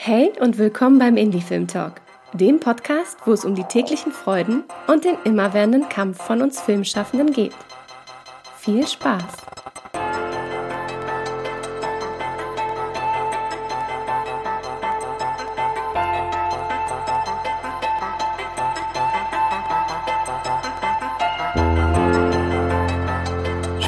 Hey und willkommen beim Indie Film Talk, dem Podcast, wo es um die täglichen Freuden und den immerwährenden Kampf von uns Filmschaffenden geht. Viel Spaß!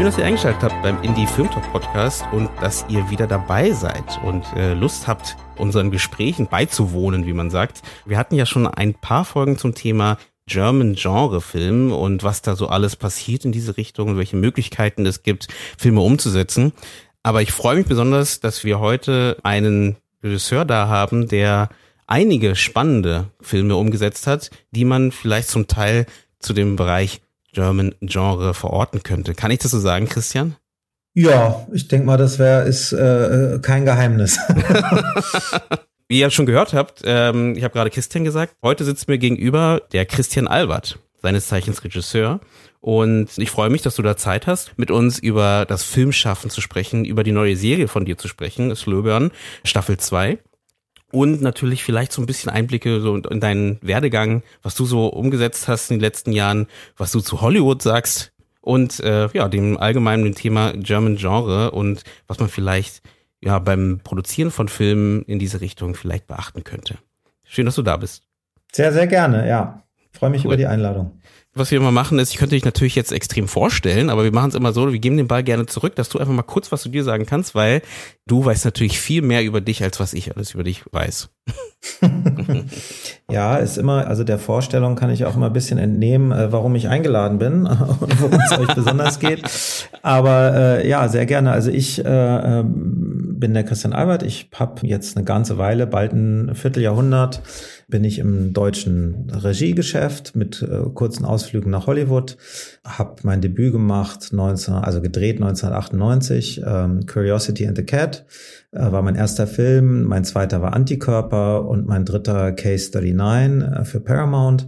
Schön, dass ihr eingeschaltet habt beim Indie Film Talk Podcast und dass ihr wieder dabei seid und äh, Lust habt, unseren Gesprächen beizuwohnen, wie man sagt. Wir hatten ja schon ein paar Folgen zum Thema German Genre Film und was da so alles passiert in diese Richtung und welche Möglichkeiten es gibt, Filme umzusetzen. Aber ich freue mich besonders, dass wir heute einen Regisseur da haben, der einige spannende Filme umgesetzt hat, die man vielleicht zum Teil zu dem Bereich German Genre verorten könnte. Kann ich das so sagen, Christian? Ja, ich denke mal, das wäre ist äh, kein Geheimnis. Wie ihr schon gehört habt, ähm, ich habe gerade Christian gesagt, heute sitzt mir gegenüber der Christian Albert, seines Zeichens Regisseur. Und ich freue mich, dass du da Zeit hast, mit uns über das Filmschaffen zu sprechen, über die neue Serie von dir zu sprechen, Slöbern, Staffel 2 und natürlich vielleicht so ein bisschen Einblicke so in deinen Werdegang, was du so umgesetzt hast in den letzten Jahren, was du zu Hollywood sagst und äh, ja, dem allgemeinen Thema German Genre und was man vielleicht ja beim Produzieren von Filmen in diese Richtung vielleicht beachten könnte. Schön, dass du da bist. Sehr, sehr gerne, ja. Freue mich cool. über die Einladung was wir immer machen, ist, ich könnte dich natürlich jetzt extrem vorstellen, aber wir machen es immer so, wir geben den Ball gerne zurück, dass du einfach mal kurz was zu dir sagen kannst, weil du weißt natürlich viel mehr über dich, als was ich alles über dich weiß. ja, ist immer, also der Vorstellung kann ich auch immer ein bisschen entnehmen, äh, warum ich eingeladen bin und worum es euch besonders geht. Aber äh, ja, sehr gerne. Also ich äh, ähm, bin der Christian Albert. Ich habe jetzt eine ganze Weile, bald ein Vierteljahrhundert, bin ich im deutschen Regiegeschäft mit äh, kurzen Ausflügen nach Hollywood. Habe mein Debüt gemacht, 19, also gedreht 1998, ähm, Curiosity and the Cat äh, war mein erster Film, mein zweiter war Antikörper und mein dritter Case 39 äh, für Paramount.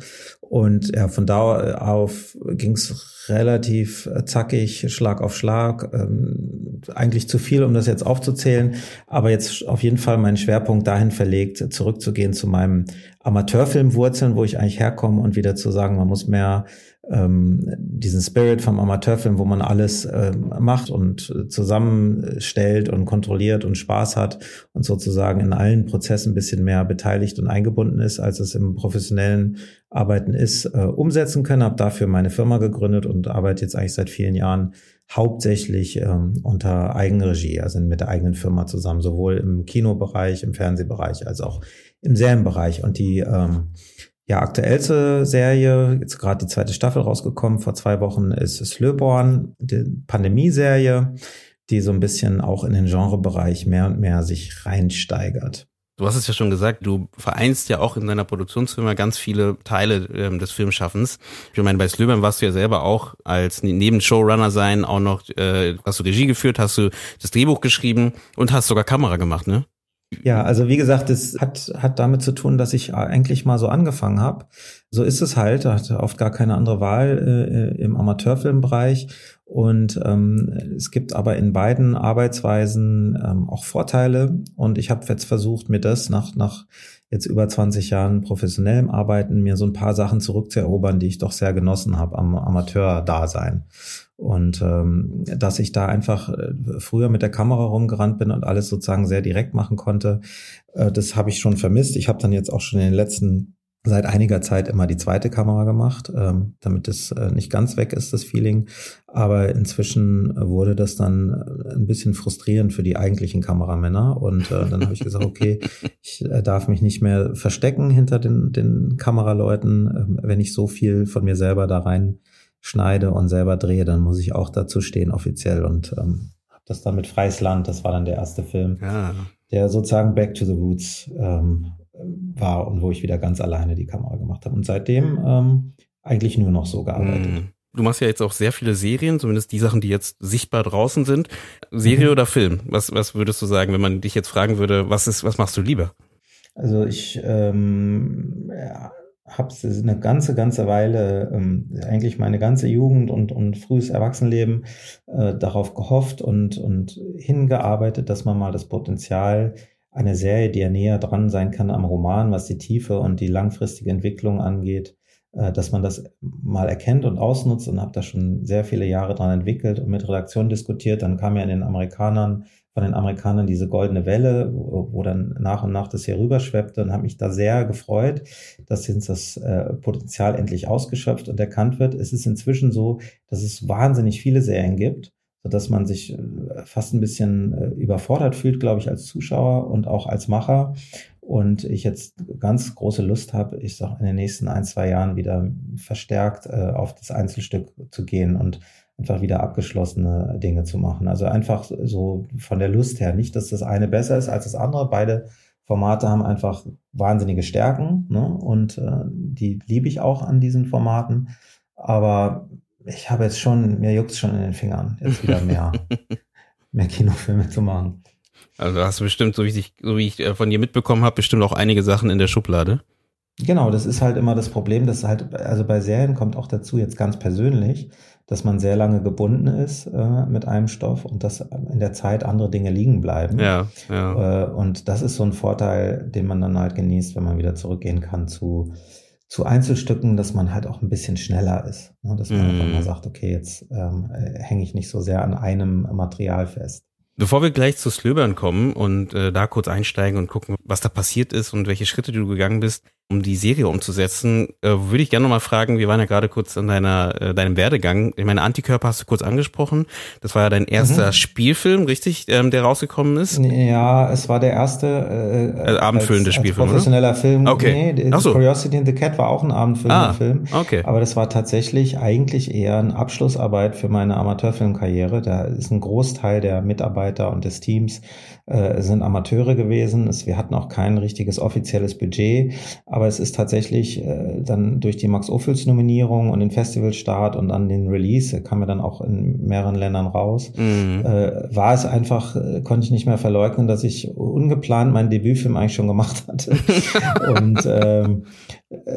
Und ja, von da auf ging es relativ zackig, Schlag auf Schlag. Ähm, eigentlich zu viel, um das jetzt aufzuzählen, aber jetzt auf jeden Fall meinen Schwerpunkt dahin verlegt, zurückzugehen zu meinem Amateurfilmwurzeln, wo ich eigentlich herkomme und wieder zu sagen, man muss mehr ähm, diesen Spirit vom Amateurfilm, wo man alles äh, macht und zusammenstellt und kontrolliert und Spaß hat und sozusagen in allen Prozessen ein bisschen mehr beteiligt und eingebunden ist, als es im professionellen Arbeiten ist, äh, umsetzen können. Habe dafür meine Firma gegründet und arbeite jetzt eigentlich seit vielen Jahren hauptsächlich ähm, unter Eigenregie, also mit der eigenen Firma zusammen, sowohl im Kinobereich, im Fernsehbereich als auch im Serienbereich. Und die ähm, ja, aktuellste Serie, jetzt gerade die zweite Staffel rausgekommen, vor zwei Wochen ist Slöborn, die Pandemie-Serie, die so ein bisschen auch in den Genrebereich mehr und mehr sich reinsteigert. Du hast es ja schon gesagt, du vereinst ja auch in deiner Produktionsfirma ganz viele Teile ähm, des Filmschaffens. Ich meine, bei Slöbern warst du ja selber auch als ne-, neben Showrunner sein, auch noch äh, hast du Regie geführt, hast du das Drehbuch geschrieben und hast sogar Kamera gemacht, ne? Ja, also wie gesagt, es hat, hat damit zu tun, dass ich eigentlich mal so angefangen habe. So ist es halt, hatte oft gar keine andere Wahl äh, im Amateurfilmbereich. Und ähm, es gibt aber in beiden Arbeitsweisen ähm, auch Vorteile. Und ich habe jetzt versucht, mir das nach, nach jetzt über 20 Jahren professionellem Arbeiten, mir so ein paar Sachen zurückzuerobern, die ich doch sehr genossen habe am Amateur-Dasein. Und ähm, dass ich da einfach äh, früher mit der Kamera rumgerannt bin und alles sozusagen sehr direkt machen konnte, äh, das habe ich schon vermisst. Ich habe dann jetzt auch schon in den letzten seit einiger Zeit immer die zweite Kamera gemacht, ähm, damit es äh, nicht ganz weg ist, das Feeling. Aber inzwischen wurde das dann äh, ein bisschen frustrierend für die eigentlichen Kameramänner. Und äh, dann habe ich gesagt, okay, ich äh, darf mich nicht mehr verstecken hinter den, den Kameraleuten, äh, wenn ich so viel von mir selber da rein schneide und selber drehe, dann muss ich auch dazu stehen offiziell und ähm, habe das dann mit Freies Land, das war dann der erste Film, ja. der sozusagen Back to the Roots ähm, war und wo ich wieder ganz alleine die Kamera gemacht habe und seitdem ähm, eigentlich nur noch so gearbeitet. Mhm. Du machst ja jetzt auch sehr viele Serien, zumindest die Sachen, die jetzt sichtbar draußen sind. Serie mhm. oder Film? Was, was würdest du sagen, wenn man dich jetzt fragen würde, was ist, was machst du lieber? Also ich ähm, ja, habe eine ganze, ganze Weile, ähm, eigentlich meine ganze Jugend und, und frühes Erwachsenenleben äh, darauf gehofft und, und hingearbeitet, dass man mal das Potenzial eine Serie, die ja näher dran sein kann am Roman, was die Tiefe und die langfristige Entwicklung angeht, äh, dass man das mal erkennt und ausnutzt und habe da schon sehr viele Jahre dran entwickelt und mit Redaktion diskutiert. Dann kam ja in den Amerikanern, von den Amerikanern diese goldene Welle, wo, wo dann nach und nach das hier rüberschweppte und habe mich da sehr gefreut, dass jetzt das äh, Potenzial endlich ausgeschöpft und erkannt wird. Es ist inzwischen so, dass es wahnsinnig viele Serien gibt so dass man sich äh, fast ein bisschen äh, überfordert fühlt, glaube ich, als Zuschauer und auch als Macher. Und ich jetzt ganz große Lust habe, ich sage in den nächsten ein, zwei Jahren wieder verstärkt äh, auf das Einzelstück zu gehen und einfach wieder abgeschlossene Dinge zu machen. Also einfach so von der Lust her. Nicht, dass das eine besser ist als das andere. Beide Formate haben einfach wahnsinnige Stärken ne? und äh, die liebe ich auch an diesen Formaten. Aber ich habe jetzt schon, mir juckt schon in den Fingern, jetzt wieder mehr, mehr Kinofilme zu machen. Also hast du bestimmt, so wie ich, so wie ich äh, von dir mitbekommen habe, bestimmt auch einige Sachen in der Schublade. Genau, das ist halt immer das Problem, dass halt, also bei Serien kommt auch dazu jetzt ganz persönlich, dass man sehr lange gebunden ist äh, mit einem Stoff und dass in der Zeit andere Dinge liegen bleiben. Ja, ja. Äh, und das ist so ein Vorteil, den man dann halt genießt, wenn man wieder zurückgehen kann zu zu Einzelstücken, dass man halt auch ein bisschen schneller ist. Ne? Dass man mm. einfach mal sagt, okay, jetzt ähm, äh, hänge ich nicht so sehr an einem Material fest. Bevor wir gleich zu Slöbern kommen und äh, da kurz einsteigen und gucken, was da passiert ist und welche Schritte du gegangen bist, um die Serie umzusetzen, äh, würde ich gerne nochmal fragen, wir waren ja gerade kurz an deiner, äh, deinem Werdegang. Ich meine, Antikörper hast du kurz angesprochen. Das war ja dein erster mhm. Spielfilm, richtig, ähm, der rausgekommen ist? Ja, es war der erste äh, äh, abendfüllende als, Spielfilm. Als professioneller oder? Film. Okay. Nee, so. Curiosity in the Cat war auch ein abendfüllender ah, Film. Okay. Aber das war tatsächlich eigentlich eher eine Abschlussarbeit für meine Amateurfilmkarriere. Da ist ein Großteil der Mitarbeiter und des Teams äh, sind Amateure gewesen. Es, wir hatten auch kein richtiges offizielles Budget, aber es ist tatsächlich äh, dann durch die Max-Ophüls-Nominierung und den Festivalstart und dann den Release, kam er dann auch in mehreren Ländern raus, mhm. äh, war es einfach, äh, konnte ich nicht mehr verleugnen, dass ich ungeplant meinen Debütfilm eigentlich schon gemacht hatte. und ähm,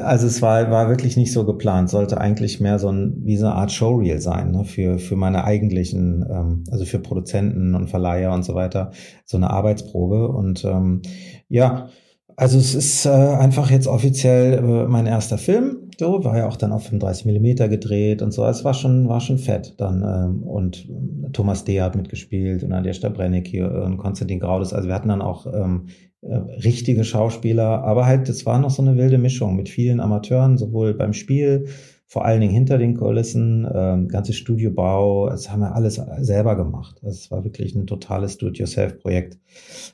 also es war, war wirklich nicht so geplant, sollte eigentlich mehr so ein, wie so eine Art Showreel sein, ne, für, für meine eigentlichen, ähm, also für Produzenten und Verleiher und so weiter, so eine Arbeitsprobe. Und ähm, ja, also es ist äh, einfach jetzt offiziell äh, mein erster Film. So, war ja auch dann auf 35 Millimeter gedreht und so. Es war schon, war schon fett dann. Ähm, und Thomas D. hat mitgespielt und Stabrennik hier und Konstantin Graudes. Also wir hatten dann auch ähm, äh, richtige Schauspieler, aber halt, es war noch so eine wilde Mischung mit vielen Amateuren, sowohl beim Spiel, vor allen Dingen hinter den Kulissen, ähm, ganze Studiobau, das haben wir alles selber gemacht. Es war wirklich ein totales Do-it-yourself-Projekt.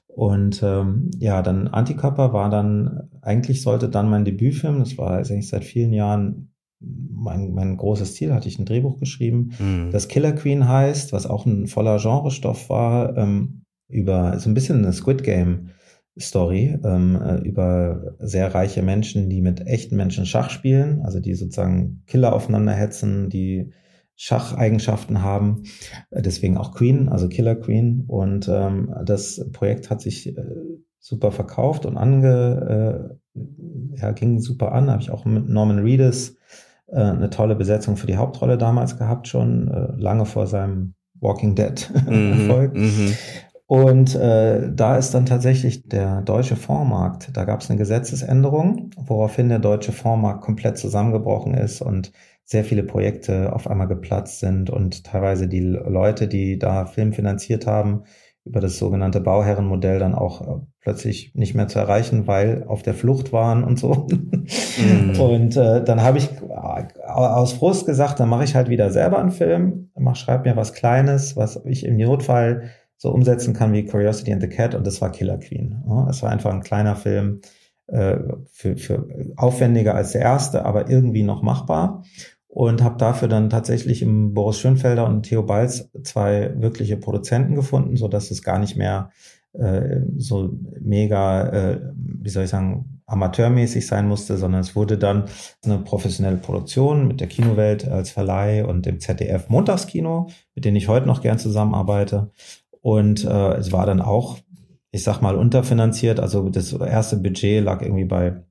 Und ähm, ja, dann Antikörper war dann, eigentlich sollte dann mein Debütfilm, das war eigentlich seit vielen Jahren mein, mein großes Ziel, hatte ich ein Drehbuch geschrieben, mhm. das Killer Queen heißt, was auch ein voller Genrestoff war, ähm, über so ein bisschen eine Squid Game Story ähm, äh, über sehr reiche Menschen, die mit echten Menschen Schach spielen, also die sozusagen Killer aufeinander hetzen, die Schacheigenschaften haben, äh, deswegen auch Queen, also Killer Queen. Und ähm, das Projekt hat sich äh, super verkauft und ange, äh, ja, ging super an. Habe ich auch mit Norman Reedus äh, eine tolle Besetzung für die Hauptrolle damals gehabt, schon äh, lange vor seinem Walking Dead mhm, Erfolg. Mhm. Und äh, da ist dann tatsächlich der deutsche Fondsmarkt, da gab es eine Gesetzesänderung, woraufhin der deutsche Fondsmarkt komplett zusammengebrochen ist und sehr viele Projekte auf einmal geplatzt sind und teilweise die Leute, die da Film finanziert haben, über das sogenannte Bauherrenmodell dann auch äh, plötzlich nicht mehr zu erreichen, weil auf der Flucht waren und so. Mm. Und äh, dann habe ich äh, aus Frust gesagt, dann mache ich halt wieder selber einen Film, mach, schreib mir was Kleines, was ich im Notfall so umsetzen kann wie Curiosity and the Cat und das war Killer Queen. Es war einfach ein kleiner Film, äh, für, für aufwendiger als der erste, aber irgendwie noch machbar. Und habe dafür dann tatsächlich im Boris Schönfelder und Theo Balz zwei wirkliche Produzenten gefunden, so dass es gar nicht mehr äh, so mega, äh, wie soll ich sagen, amateurmäßig sein musste, sondern es wurde dann eine professionelle Produktion mit der Kinowelt als Verleih und dem ZDF Montagskino, mit denen ich heute noch gern zusammenarbeite. Und äh, es war dann auch, ich sag mal, unterfinanziert. Also das erste Budget lag irgendwie bei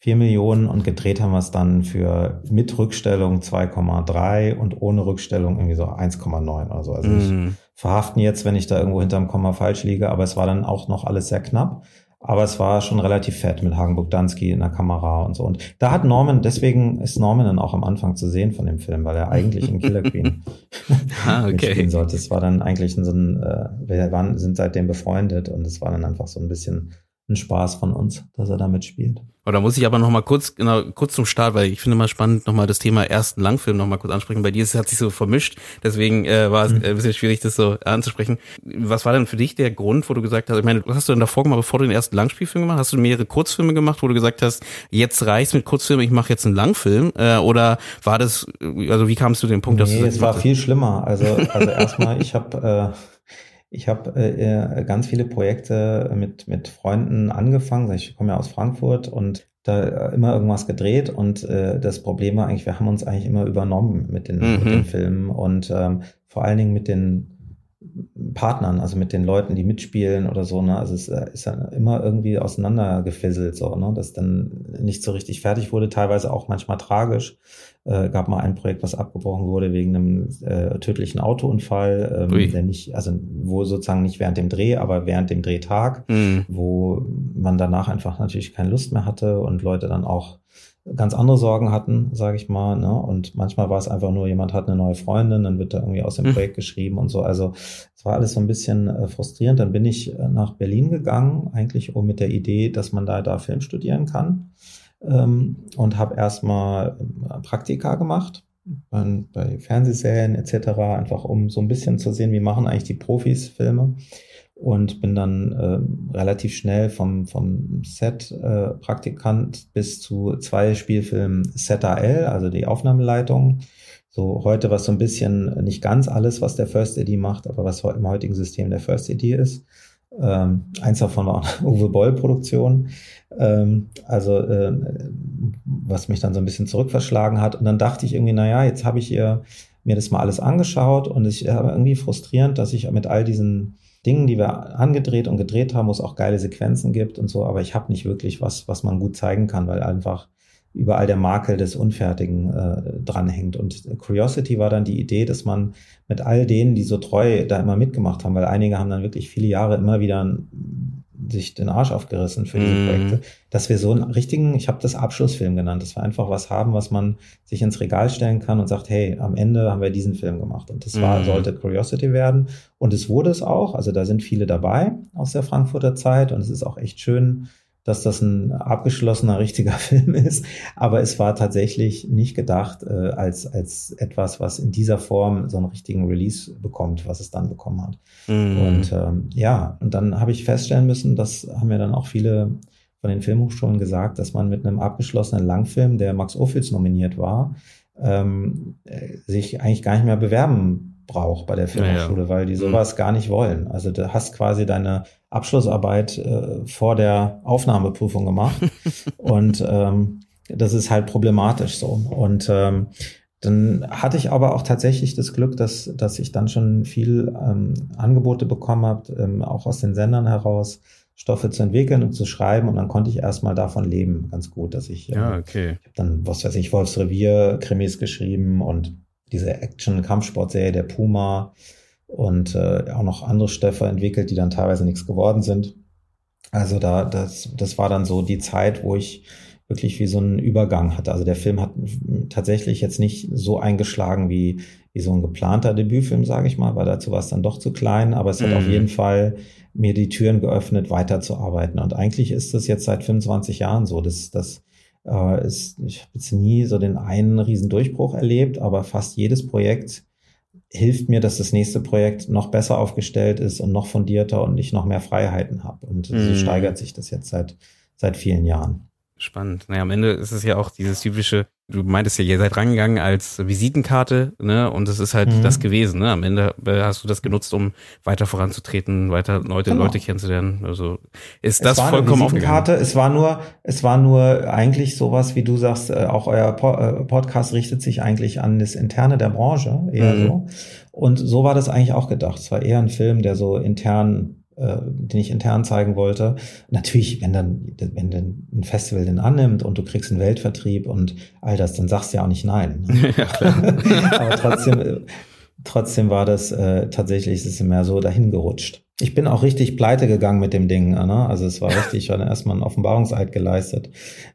4 Millionen und gedreht haben wir es dann für mit Rückstellung 2,3 und ohne Rückstellung irgendwie so 1,9 oder so. Also nicht mm. verhaften jetzt, wenn ich da irgendwo hinterm Komma falsch liege, aber es war dann auch noch alles sehr knapp. Aber es war schon relativ fett mit Hagenburg Dansky in der Kamera und so. Und da hat Norman, deswegen ist Norman dann auch am Anfang zu sehen von dem Film, weil er eigentlich in Killer Queen ah, okay. mitspielen sollte. Es war dann eigentlich so ein, äh, wir waren, sind seitdem befreundet und es war dann einfach so ein bisschen ein Spaß von uns, dass er da mitspielt. Oder muss ich aber noch mal kurz, genau, kurz zum Start, weil ich finde mal spannend, noch mal das Thema ersten Langfilm noch mal kurz ansprechen. Bei dir ist, hat sich so vermischt, deswegen äh, war es mhm. ein bisschen schwierig, das so anzusprechen. Was war denn für dich der Grund, wo du gesagt hast, ich meine, was hast du denn davor gemacht, bevor du den ersten Langspielfilm gemacht hast? Hast du mehrere Kurzfilme gemacht, wo du gesagt hast, jetzt reicht's mit Kurzfilmen, ich mache jetzt einen Langfilm? Äh, oder war das, also wie kamst du zu dem Punkt, nee, dass du das es war viel schlimmer. Also, also erstmal, ich habe äh, ich habe äh, ganz viele Projekte mit, mit Freunden angefangen. Ich komme ja aus Frankfurt und da immer irgendwas gedreht und äh, das Problem war eigentlich, wir haben uns eigentlich immer übernommen mit den, mhm. mit den Filmen und ähm, vor allen Dingen mit den Partnern, also mit den Leuten, die mitspielen oder so, ne? Also es äh, ist ja immer irgendwie auseinandergefisselt, so, ne? Dass dann nicht so richtig fertig wurde, teilweise auch manchmal tragisch. Äh, gab mal ein Projekt, was abgebrochen wurde wegen einem äh, tödlichen Autounfall, ähm, der nicht, also wo sozusagen nicht während dem Dreh, aber während dem Drehtag, mhm. wo man danach einfach natürlich keine Lust mehr hatte und Leute dann auch ganz andere Sorgen hatten, sage ich mal. Ne? Und manchmal war es einfach nur, jemand hat eine neue Freundin, dann wird da irgendwie aus dem hm. Projekt geschrieben und so. Also es war alles so ein bisschen äh, frustrierend. Dann bin ich äh, nach Berlin gegangen, eigentlich um mit der Idee, dass man da, da Film studieren kann. Ähm, und habe erstmal äh, Praktika gemacht bei, bei Fernsehserien etc., einfach um so ein bisschen zu sehen, wie machen eigentlich die Profis Filme und bin dann äh, relativ schnell vom, vom Set-Praktikant äh, bis zu zwei Spielfilmen ZAL, also die Aufnahmeleitung. So heute was so ein bisschen, nicht ganz alles, was der First AD macht, aber was im heutigen System der First AD ist. Ähm, eins davon war auch Uwe Boll Produktion. Ähm, also äh, was mich dann so ein bisschen zurückverschlagen hat. Und dann dachte ich irgendwie, na ja, jetzt habe ich ihr mir das mal alles angeschaut und ich habe irgendwie frustrierend, dass ich mit all diesen Dingen, die wir angedreht und gedreht haben, wo es auch geile Sequenzen gibt und so, aber ich habe nicht wirklich was, was man gut zeigen kann, weil einfach überall der Makel des Unfertigen äh, dranhängt. Und Curiosity war dann die Idee, dass man mit all denen, die so treu da immer mitgemacht haben, weil einige haben dann wirklich viele Jahre immer wieder sich den Arsch aufgerissen für diese mm. Projekte, dass wir so einen richtigen, ich habe das Abschlussfilm genannt, dass wir einfach was haben, was man sich ins Regal stellen kann und sagt, hey, am Ende haben wir diesen Film gemacht und das war, mm. sollte Curiosity werden und es wurde es auch, also da sind viele dabei aus der Frankfurter Zeit und es ist auch echt schön, dass das ein abgeschlossener, richtiger Film ist. Aber es war tatsächlich nicht gedacht äh, als, als etwas, was in dieser Form so einen richtigen Release bekommt, was es dann bekommen hat. Mhm. Und ähm, ja, und dann habe ich feststellen müssen, das haben mir dann auch viele von den Filmhochschulen gesagt, dass man mit einem abgeschlossenen Langfilm, der Max Ophüls nominiert war, ähm, äh, sich eigentlich gar nicht mehr bewerben braucht bei der Filmhochschule, ja, ja. weil die sowas mhm. gar nicht wollen. Also du hast quasi deine Abschlussarbeit äh, vor der Aufnahmeprüfung gemacht und ähm, das ist halt problematisch so. Und ähm, dann hatte ich aber auch tatsächlich das Glück, dass, dass ich dann schon viel ähm, Angebote bekommen habe, ähm, auch aus den Sendern heraus, Stoffe zu entwickeln und zu schreiben. Und dann konnte ich erstmal davon leben, ganz gut, dass ich, äh, ja, okay. ich habe dann, was weiß ich, Wolfsrevier, Krimis geschrieben und diese Action-Kampfsportserie der Puma und äh, auch noch andere Stoffe entwickelt, die dann teilweise nichts geworden sind. Also da, das, das war dann so die Zeit, wo ich wirklich wie so einen Übergang hatte. Also der Film hat tatsächlich jetzt nicht so eingeschlagen wie, wie so ein geplanter Debütfilm, sage ich mal, weil dazu war es dann doch zu klein, aber es hat mhm. auf jeden Fall mir die Türen geöffnet, weiterzuarbeiten. Und eigentlich ist das jetzt seit 25 Jahren so, dass, dass äh, ist, ich habe jetzt nie so den einen riesen Durchbruch erlebt, aber fast jedes Projekt hilft mir, dass das nächste Projekt noch besser aufgestellt ist und noch fundierter und ich noch mehr Freiheiten habe. Und so mhm. steigert sich das jetzt seit, seit vielen Jahren. Spannend. Naja, am Ende ist es ja auch dieses typische, du meintest ja, ihr seid rangegangen als Visitenkarte, ne? Und es ist halt mhm. das gewesen, ne? Am Ende äh, hast du das genutzt, um weiter voranzutreten, weiter Leute, genau. Leute kennenzulernen. Also ist das vollkommen aufgegangen. Es war nur, es war nur eigentlich sowas, wie du sagst, äh, auch euer äh, Podcast richtet sich eigentlich an das Interne der Branche, eher mhm. so. Und so war das eigentlich auch gedacht. Es war eher ein Film, der so intern äh, den ich intern zeigen wollte. Natürlich, wenn dann, wenn dann ein Festival den annimmt und du kriegst einen Weltvertrieb und all das, dann sagst du ja auch nicht nein. Ne? Ja, Aber trotzdem, trotzdem war das äh, tatsächlich, es ist mehr so dahin gerutscht. Ich bin auch richtig pleite gegangen mit dem Ding. Ne? Also es war richtig, ich dann erstmal einen Offenbarungseid geleistet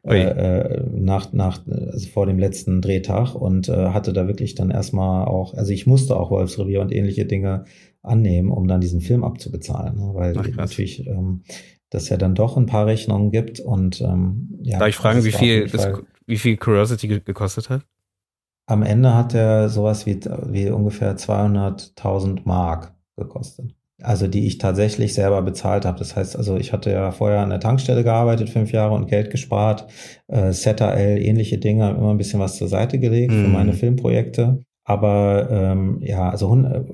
äh, äh, nach, nach, also vor dem letzten Drehtag und äh, hatte da wirklich dann erstmal auch, also ich musste auch Wolfsrevier und ähnliche Dinge annehmen, um dann diesen Film abzubezahlen, ne? weil Ach, natürlich ähm, das ja dann doch ein paar Rechnungen gibt und ähm, ja. Darf ich fragen, wie viel, das, wie viel Curiosity gekostet hat? Am Ende hat er sowas wie, wie ungefähr 200.000 Mark gekostet. Also die ich tatsächlich selber bezahlt habe. Das heißt, also ich hatte ja vorher an der Tankstelle gearbeitet, fünf Jahre und Geld gespart. Äh, ZRL, ähnliche Dinge, immer ein bisschen was zur Seite gelegt mm. für mhm. meine Filmprojekte. Aber ähm, ja, also äh,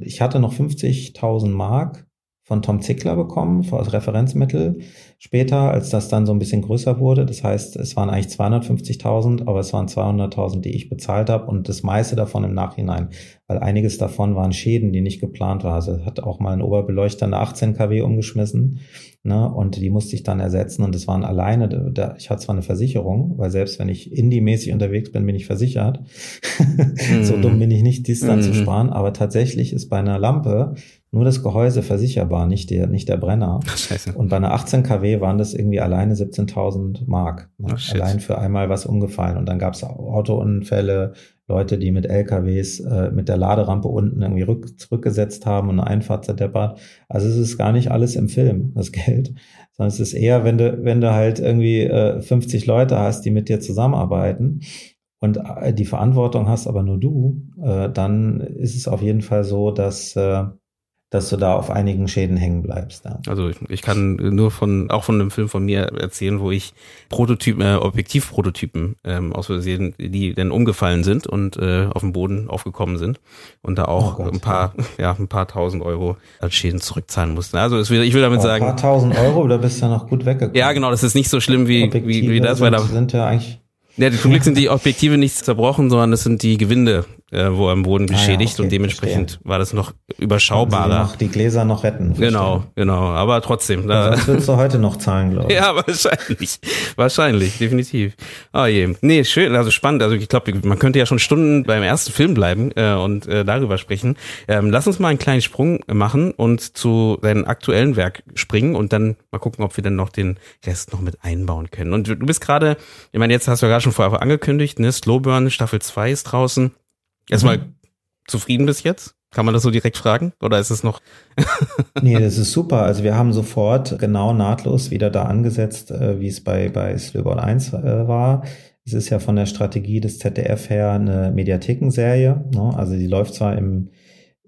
ich hatte noch 50.000 Mark von Tom Zickler bekommen als Referenzmittel später, als das dann so ein bisschen größer wurde. Das heißt, es waren eigentlich 250.000, aber es waren 200.000, die ich bezahlt habe und das meiste davon im Nachhinein, weil einiges davon waren Schäden, die nicht geplant waren. Also hat auch mal ein Oberbeleuchter eine 18 kW umgeschmissen ne, und die musste ich dann ersetzen und es waren alleine, da, ich hatte zwar eine Versicherung, weil selbst wenn ich indie-mäßig unterwegs bin, bin ich versichert. so dumm bin ich nicht, dies dann mm. zu mhm. sparen, aber tatsächlich ist bei einer Lampe nur das Gehäuse versicherbar, nicht der, nicht der Brenner. Scheiße. Und bei einer 18 kW waren das irgendwie alleine 17.000 Mark. Ne? Oh, Allein für einmal was umgefallen. Und dann gab es Autounfälle, Leute, die mit LKWs äh, mit der Laderampe unten irgendwie rück, zurückgesetzt haben und eine Einfahrt zerdeppert. Also es ist gar nicht alles im Film, das Geld, sondern es ist eher, wenn du, wenn du halt irgendwie äh, 50 Leute hast, die mit dir zusammenarbeiten und äh, die Verantwortung hast aber nur du, äh, dann ist es auf jeden Fall so, dass äh, dass du da auf einigen Schäden hängen bleibst. Ja. Also ich, ich, kann nur von auch von einem Film von mir erzählen, wo ich Prototypen, äh, Objektivprototypen ähm, aus Versehen, die dann umgefallen sind und äh, auf dem Boden aufgekommen sind und da auch oh Gott, ein paar, ja. ja. ein paar tausend Euro als Schäden zurückzahlen mussten. Also will, ich will damit oh, sagen, ein paar tausend Euro, da bist du ja noch gut weggekommen. Ja, genau, das ist nicht so schlimm wie wie, wie das, weil da sind ja eigentlich ja, zum Glück sind die Objektive nicht zerbrochen, sondern es sind die Gewinde, äh, wo am Boden geschädigt ah, ja, okay, und dementsprechend verstehe. war das noch überschaubarer. Noch die Gläser noch retten. Verstehe. Genau, genau. Aber trotzdem. Da, das würdest du heute noch zahlen, glaube ich. Ja, wahrscheinlich. Wahrscheinlich, definitiv. Oh je. Nee, schön, also spannend. Also ich glaube, man könnte ja schon Stunden beim ersten Film bleiben äh, und äh, darüber sprechen. Ähm, lass uns mal einen kleinen Sprung machen und zu deinem aktuellen Werk springen und dann mal gucken, ob wir dann noch den Rest noch mit einbauen können. Und du bist gerade, ich meine, jetzt hast du ja gerade schon vorher angekündigt, ne? Slowburn Staffel 2 ist draußen. Erstmal mhm. zufrieden bis jetzt? Kann man das so direkt fragen? Oder ist es noch? nee, das ist super. Also wir haben sofort genau nahtlos wieder da angesetzt, äh, wie es bei, bei Slowburn 1 äh, war. Es ist ja von der Strategie des ZDF her eine Mediathekenserie. Ne? Also die läuft zwar im,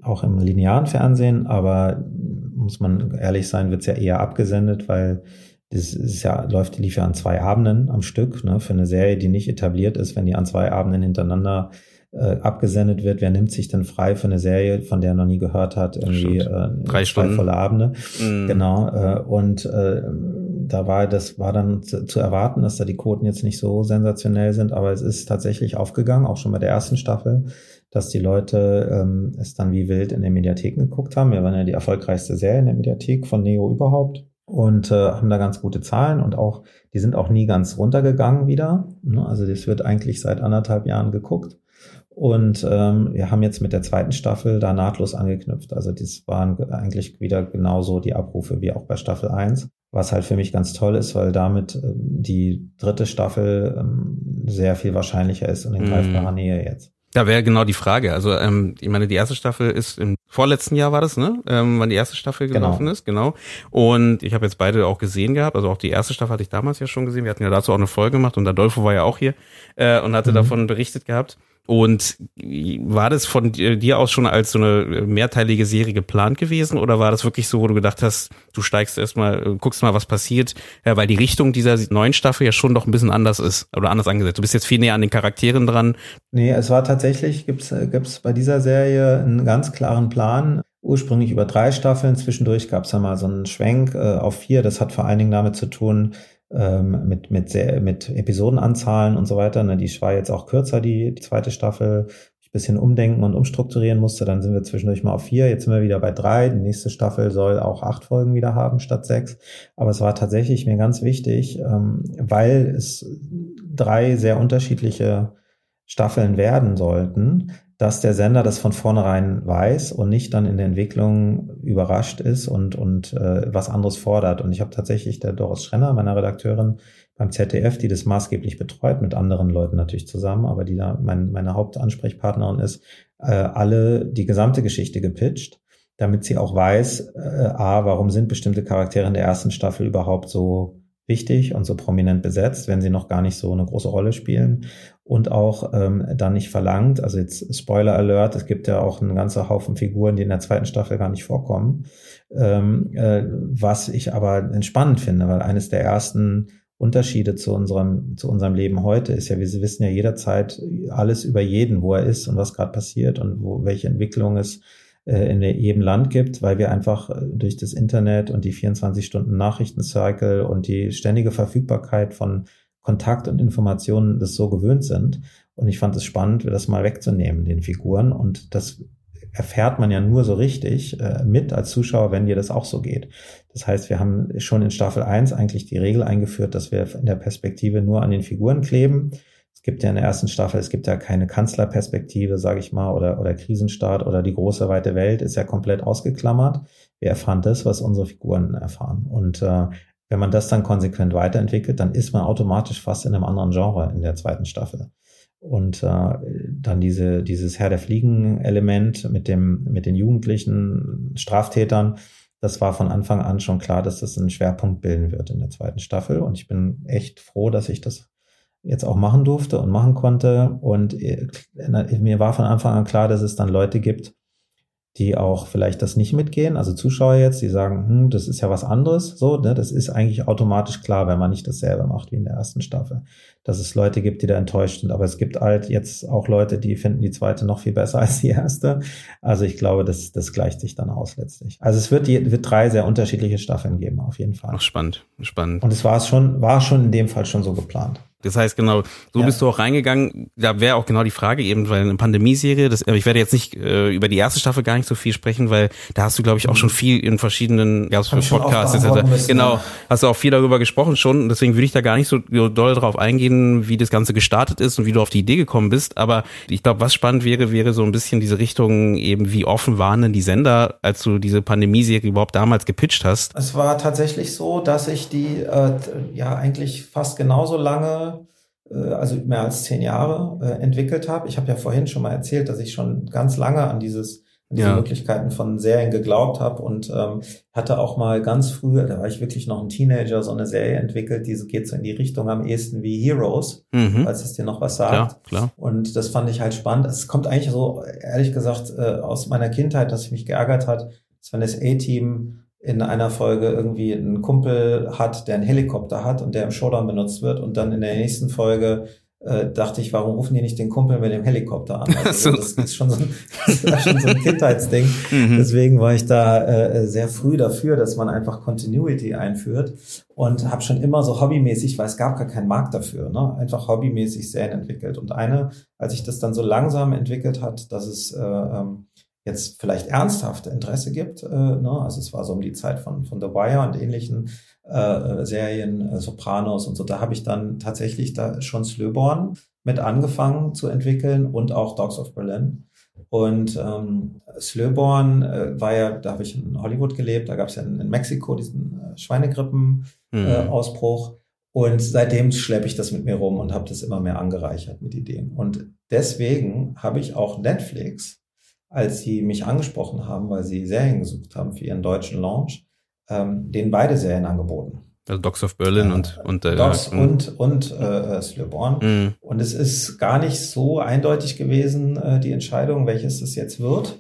auch im linearen Fernsehen, aber muss man ehrlich sein, wird es ja eher abgesendet, weil das ist ja, läuft, lief ja an zwei Abenden am Stück, ne, für eine Serie, die nicht etabliert ist, wenn die an zwei Abenden hintereinander äh, abgesendet wird. Wer nimmt sich denn frei für eine Serie, von der er noch nie gehört hat, irgendwie äh, drei Stunden volle Abende? Mm. Genau. Äh, und äh, da war das war dann zu, zu, erwarten, dass da die Quoten jetzt nicht so sensationell sind, aber es ist tatsächlich aufgegangen, auch schon bei der ersten Staffel, dass die Leute ähm, es dann wie wild in den Mediatheken geguckt haben. Wir waren ja die erfolgreichste Serie in der Mediathek von Neo überhaupt und äh, haben da ganz gute Zahlen und auch, die sind auch nie ganz runtergegangen wieder. Ne? Also das wird eigentlich seit anderthalb Jahren geguckt. Und ähm, wir haben jetzt mit der zweiten Staffel da nahtlos angeknüpft. Also das waren eigentlich wieder genauso die Abrufe wie auch bei Staffel 1. Was halt für mich ganz toll ist, weil damit ähm, die dritte Staffel ähm, sehr viel wahrscheinlicher ist und in greifbarer mm. Nähe jetzt. Da wäre genau die Frage. Also ähm, ich meine, die erste Staffel ist im vorletzten Jahr war das, ne? Ähm, wann die erste Staffel genau. gelaufen genau. ist, genau. Und ich habe jetzt beide auch gesehen gehabt. Also auch die erste Staffel hatte ich damals ja schon gesehen. Wir hatten ja dazu auch eine Folge gemacht und Adolfo war ja auch hier äh, und hatte mhm. davon berichtet gehabt. Und war das von dir aus schon als so eine mehrteilige Serie geplant gewesen oder war das wirklich so, wo du gedacht hast, du steigst erstmal, guckst mal, was passiert, ja, weil die Richtung dieser neuen Staffel ja schon doch ein bisschen anders ist oder anders angesetzt. Du bist jetzt viel näher an den Charakteren dran. Nee, es war tatsächlich, gibt's gibt's bei dieser Serie einen ganz klaren Plan. Ursprünglich über drei Staffeln, zwischendurch gab's ja mal so einen Schwenk äh, auf vier. Das hat vor allen Dingen damit zu tun, ähm, mit, mit, sehr, mit Episodenanzahlen und so weiter. Ne, die war jetzt auch kürzer, die, die zweite Staffel. Ich bisschen umdenken und umstrukturieren musste. Dann sind wir zwischendurch mal auf vier. Jetzt sind wir wieder bei drei. Die nächste Staffel soll auch acht Folgen wieder haben statt sechs. Aber es war tatsächlich mir ganz wichtig, ähm, weil es drei sehr unterschiedliche Staffeln werden sollten, dass der Sender das von vornherein weiß und nicht dann in der Entwicklung überrascht ist und, und äh, was anderes fordert. Und ich habe tatsächlich der Doris Schrenner, meiner Redakteurin beim ZDF, die das maßgeblich betreut, mit anderen Leuten natürlich zusammen, aber die da mein, meine Hauptansprechpartnerin ist, äh, alle die gesamte Geschichte gepitcht, damit sie auch weiß, äh, a, warum sind bestimmte Charaktere in der ersten Staffel überhaupt so wichtig und so prominent besetzt, wenn sie noch gar nicht so eine große Rolle spielen und auch ähm, dann nicht verlangt. Also jetzt Spoiler Alert, es gibt ja auch einen ganzen Haufen Figuren, die in der zweiten Staffel gar nicht vorkommen, ähm, äh, was ich aber entspannend finde, weil eines der ersten Unterschiede zu unserem, zu unserem Leben heute ist ja, wir wissen ja jederzeit alles über jeden, wo er ist und was gerade passiert und wo, welche Entwicklung es äh, in jedem Land gibt, weil wir einfach äh, durch das Internet und die 24 Stunden Nachrichtencycle und die ständige Verfügbarkeit von Kontakt und Informationen das so gewöhnt sind. Und ich fand es spannend, das mal wegzunehmen, den Figuren. Und das erfährt man ja nur so richtig äh, mit als Zuschauer, wenn dir das auch so geht. Das heißt, wir haben schon in Staffel 1 eigentlich die Regel eingeführt, dass wir in der Perspektive nur an den Figuren kleben. Es gibt ja in der ersten Staffel, es gibt ja keine Kanzlerperspektive, sage ich mal, oder, oder Krisenstaat oder die große weite Welt ist ja komplett ausgeklammert. Wir erfahren das, was unsere Figuren erfahren. Und äh, wenn man das dann konsequent weiterentwickelt, dann ist man automatisch fast in einem anderen Genre in der zweiten Staffel. Und äh, dann diese, dieses Herr der Fliegen-Element mit dem, mit den jugendlichen Straftätern, das war von Anfang an schon klar, dass das einen Schwerpunkt bilden wird in der zweiten Staffel. Und ich bin echt froh, dass ich das jetzt auch machen durfte und machen konnte. Und äh, mir war von Anfang an klar, dass es dann Leute gibt, die auch vielleicht das nicht mitgehen, also Zuschauer jetzt, die sagen, hm, das ist ja was anderes, so, ne, das ist eigentlich automatisch klar, wenn man nicht dasselbe macht wie in der ersten Staffel, dass es Leute gibt, die da enttäuscht sind, aber es gibt halt jetzt auch Leute, die finden die zweite noch viel besser als die erste, also ich glaube, das, das gleicht sich dann aus letztlich. Also es wird, wird drei sehr unterschiedliche Staffeln geben, auf jeden Fall. Ach, spannend, spannend. Und es war es schon, war schon in dem Fall schon so geplant. Das heißt, genau, so ja. bist du auch reingegangen. Da wäre auch genau die Frage eben, weil eine Pandemieserie, das, ich werde jetzt nicht äh, über die erste Staffel gar nicht so viel sprechen, weil da hast du, glaube ich, auch schon viel in verschiedenen ja, Podcasts etc. Müssen, genau, ja. hast du auch viel darüber gesprochen schon. Deswegen würde ich da gar nicht so doll drauf eingehen, wie das Ganze gestartet ist und wie du auf die Idee gekommen bist. Aber ich glaube, was spannend wäre, wäre so ein bisschen diese Richtung eben, wie offen waren denn die Sender, als du diese Pandemieserie überhaupt damals gepitcht hast? Es war tatsächlich so, dass ich die äh, ja eigentlich fast genauso lange also mehr als zehn Jahre äh, entwickelt habe. Ich habe ja vorhin schon mal erzählt, dass ich schon ganz lange an dieses an diese ja. Möglichkeiten von Serien geglaubt habe und ähm, hatte auch mal ganz früh, da war ich wirklich noch ein Teenager, so eine Serie entwickelt, die geht so in die Richtung am ehesten wie Heroes, mhm. falls es dir noch was sagt. Klar, klar. Und das fand ich halt spannend. Es kommt eigentlich so, ehrlich gesagt, äh, aus meiner Kindheit, dass ich mich geärgert hat, dass wenn das A-Team in einer Folge irgendwie einen Kumpel hat, der einen Helikopter hat und der im Showdown benutzt wird und dann in der nächsten Folge äh, dachte ich, warum rufen die nicht den Kumpel mit dem Helikopter an? Also, das ist schon so ein, schon so ein Kindheitsding. Mhm. Deswegen war ich da äh, sehr früh dafür, dass man einfach Continuity einführt und habe schon immer so hobbymäßig, weil es gab gar keinen Markt dafür, ne? einfach hobbymäßig Serien entwickelt. Und eine, als ich das dann so langsam entwickelt hat, dass es äh, ähm, jetzt vielleicht ernsthaft Interesse gibt. Äh, ne? Also es war so um die Zeit von, von The Wire und ähnlichen äh, Serien, äh, Sopranos und so. Da habe ich dann tatsächlich da schon Slöborn mit angefangen zu entwickeln und auch Dogs of Berlin. Und ähm, Slöborn äh, war ja, da habe ich in Hollywood gelebt, da gab es ja in, in, Mexiko diesen äh, Schweinegrippen-Ausbruch. Mhm. Und seitdem schleppe ich das mit mir rum und habe das immer mehr angereichert mit Ideen. Und deswegen habe ich auch Netflix als sie mich angesprochen haben, weil sie Serien gesucht haben für ihren deutschen Launch, ähm, denen beide Serien angeboten. Also Dogs of Berlin äh, und und äh, Dogs äh, und und äh, Slöborn. Mhm. Und es ist gar nicht so eindeutig gewesen äh, die Entscheidung, welches es jetzt wird.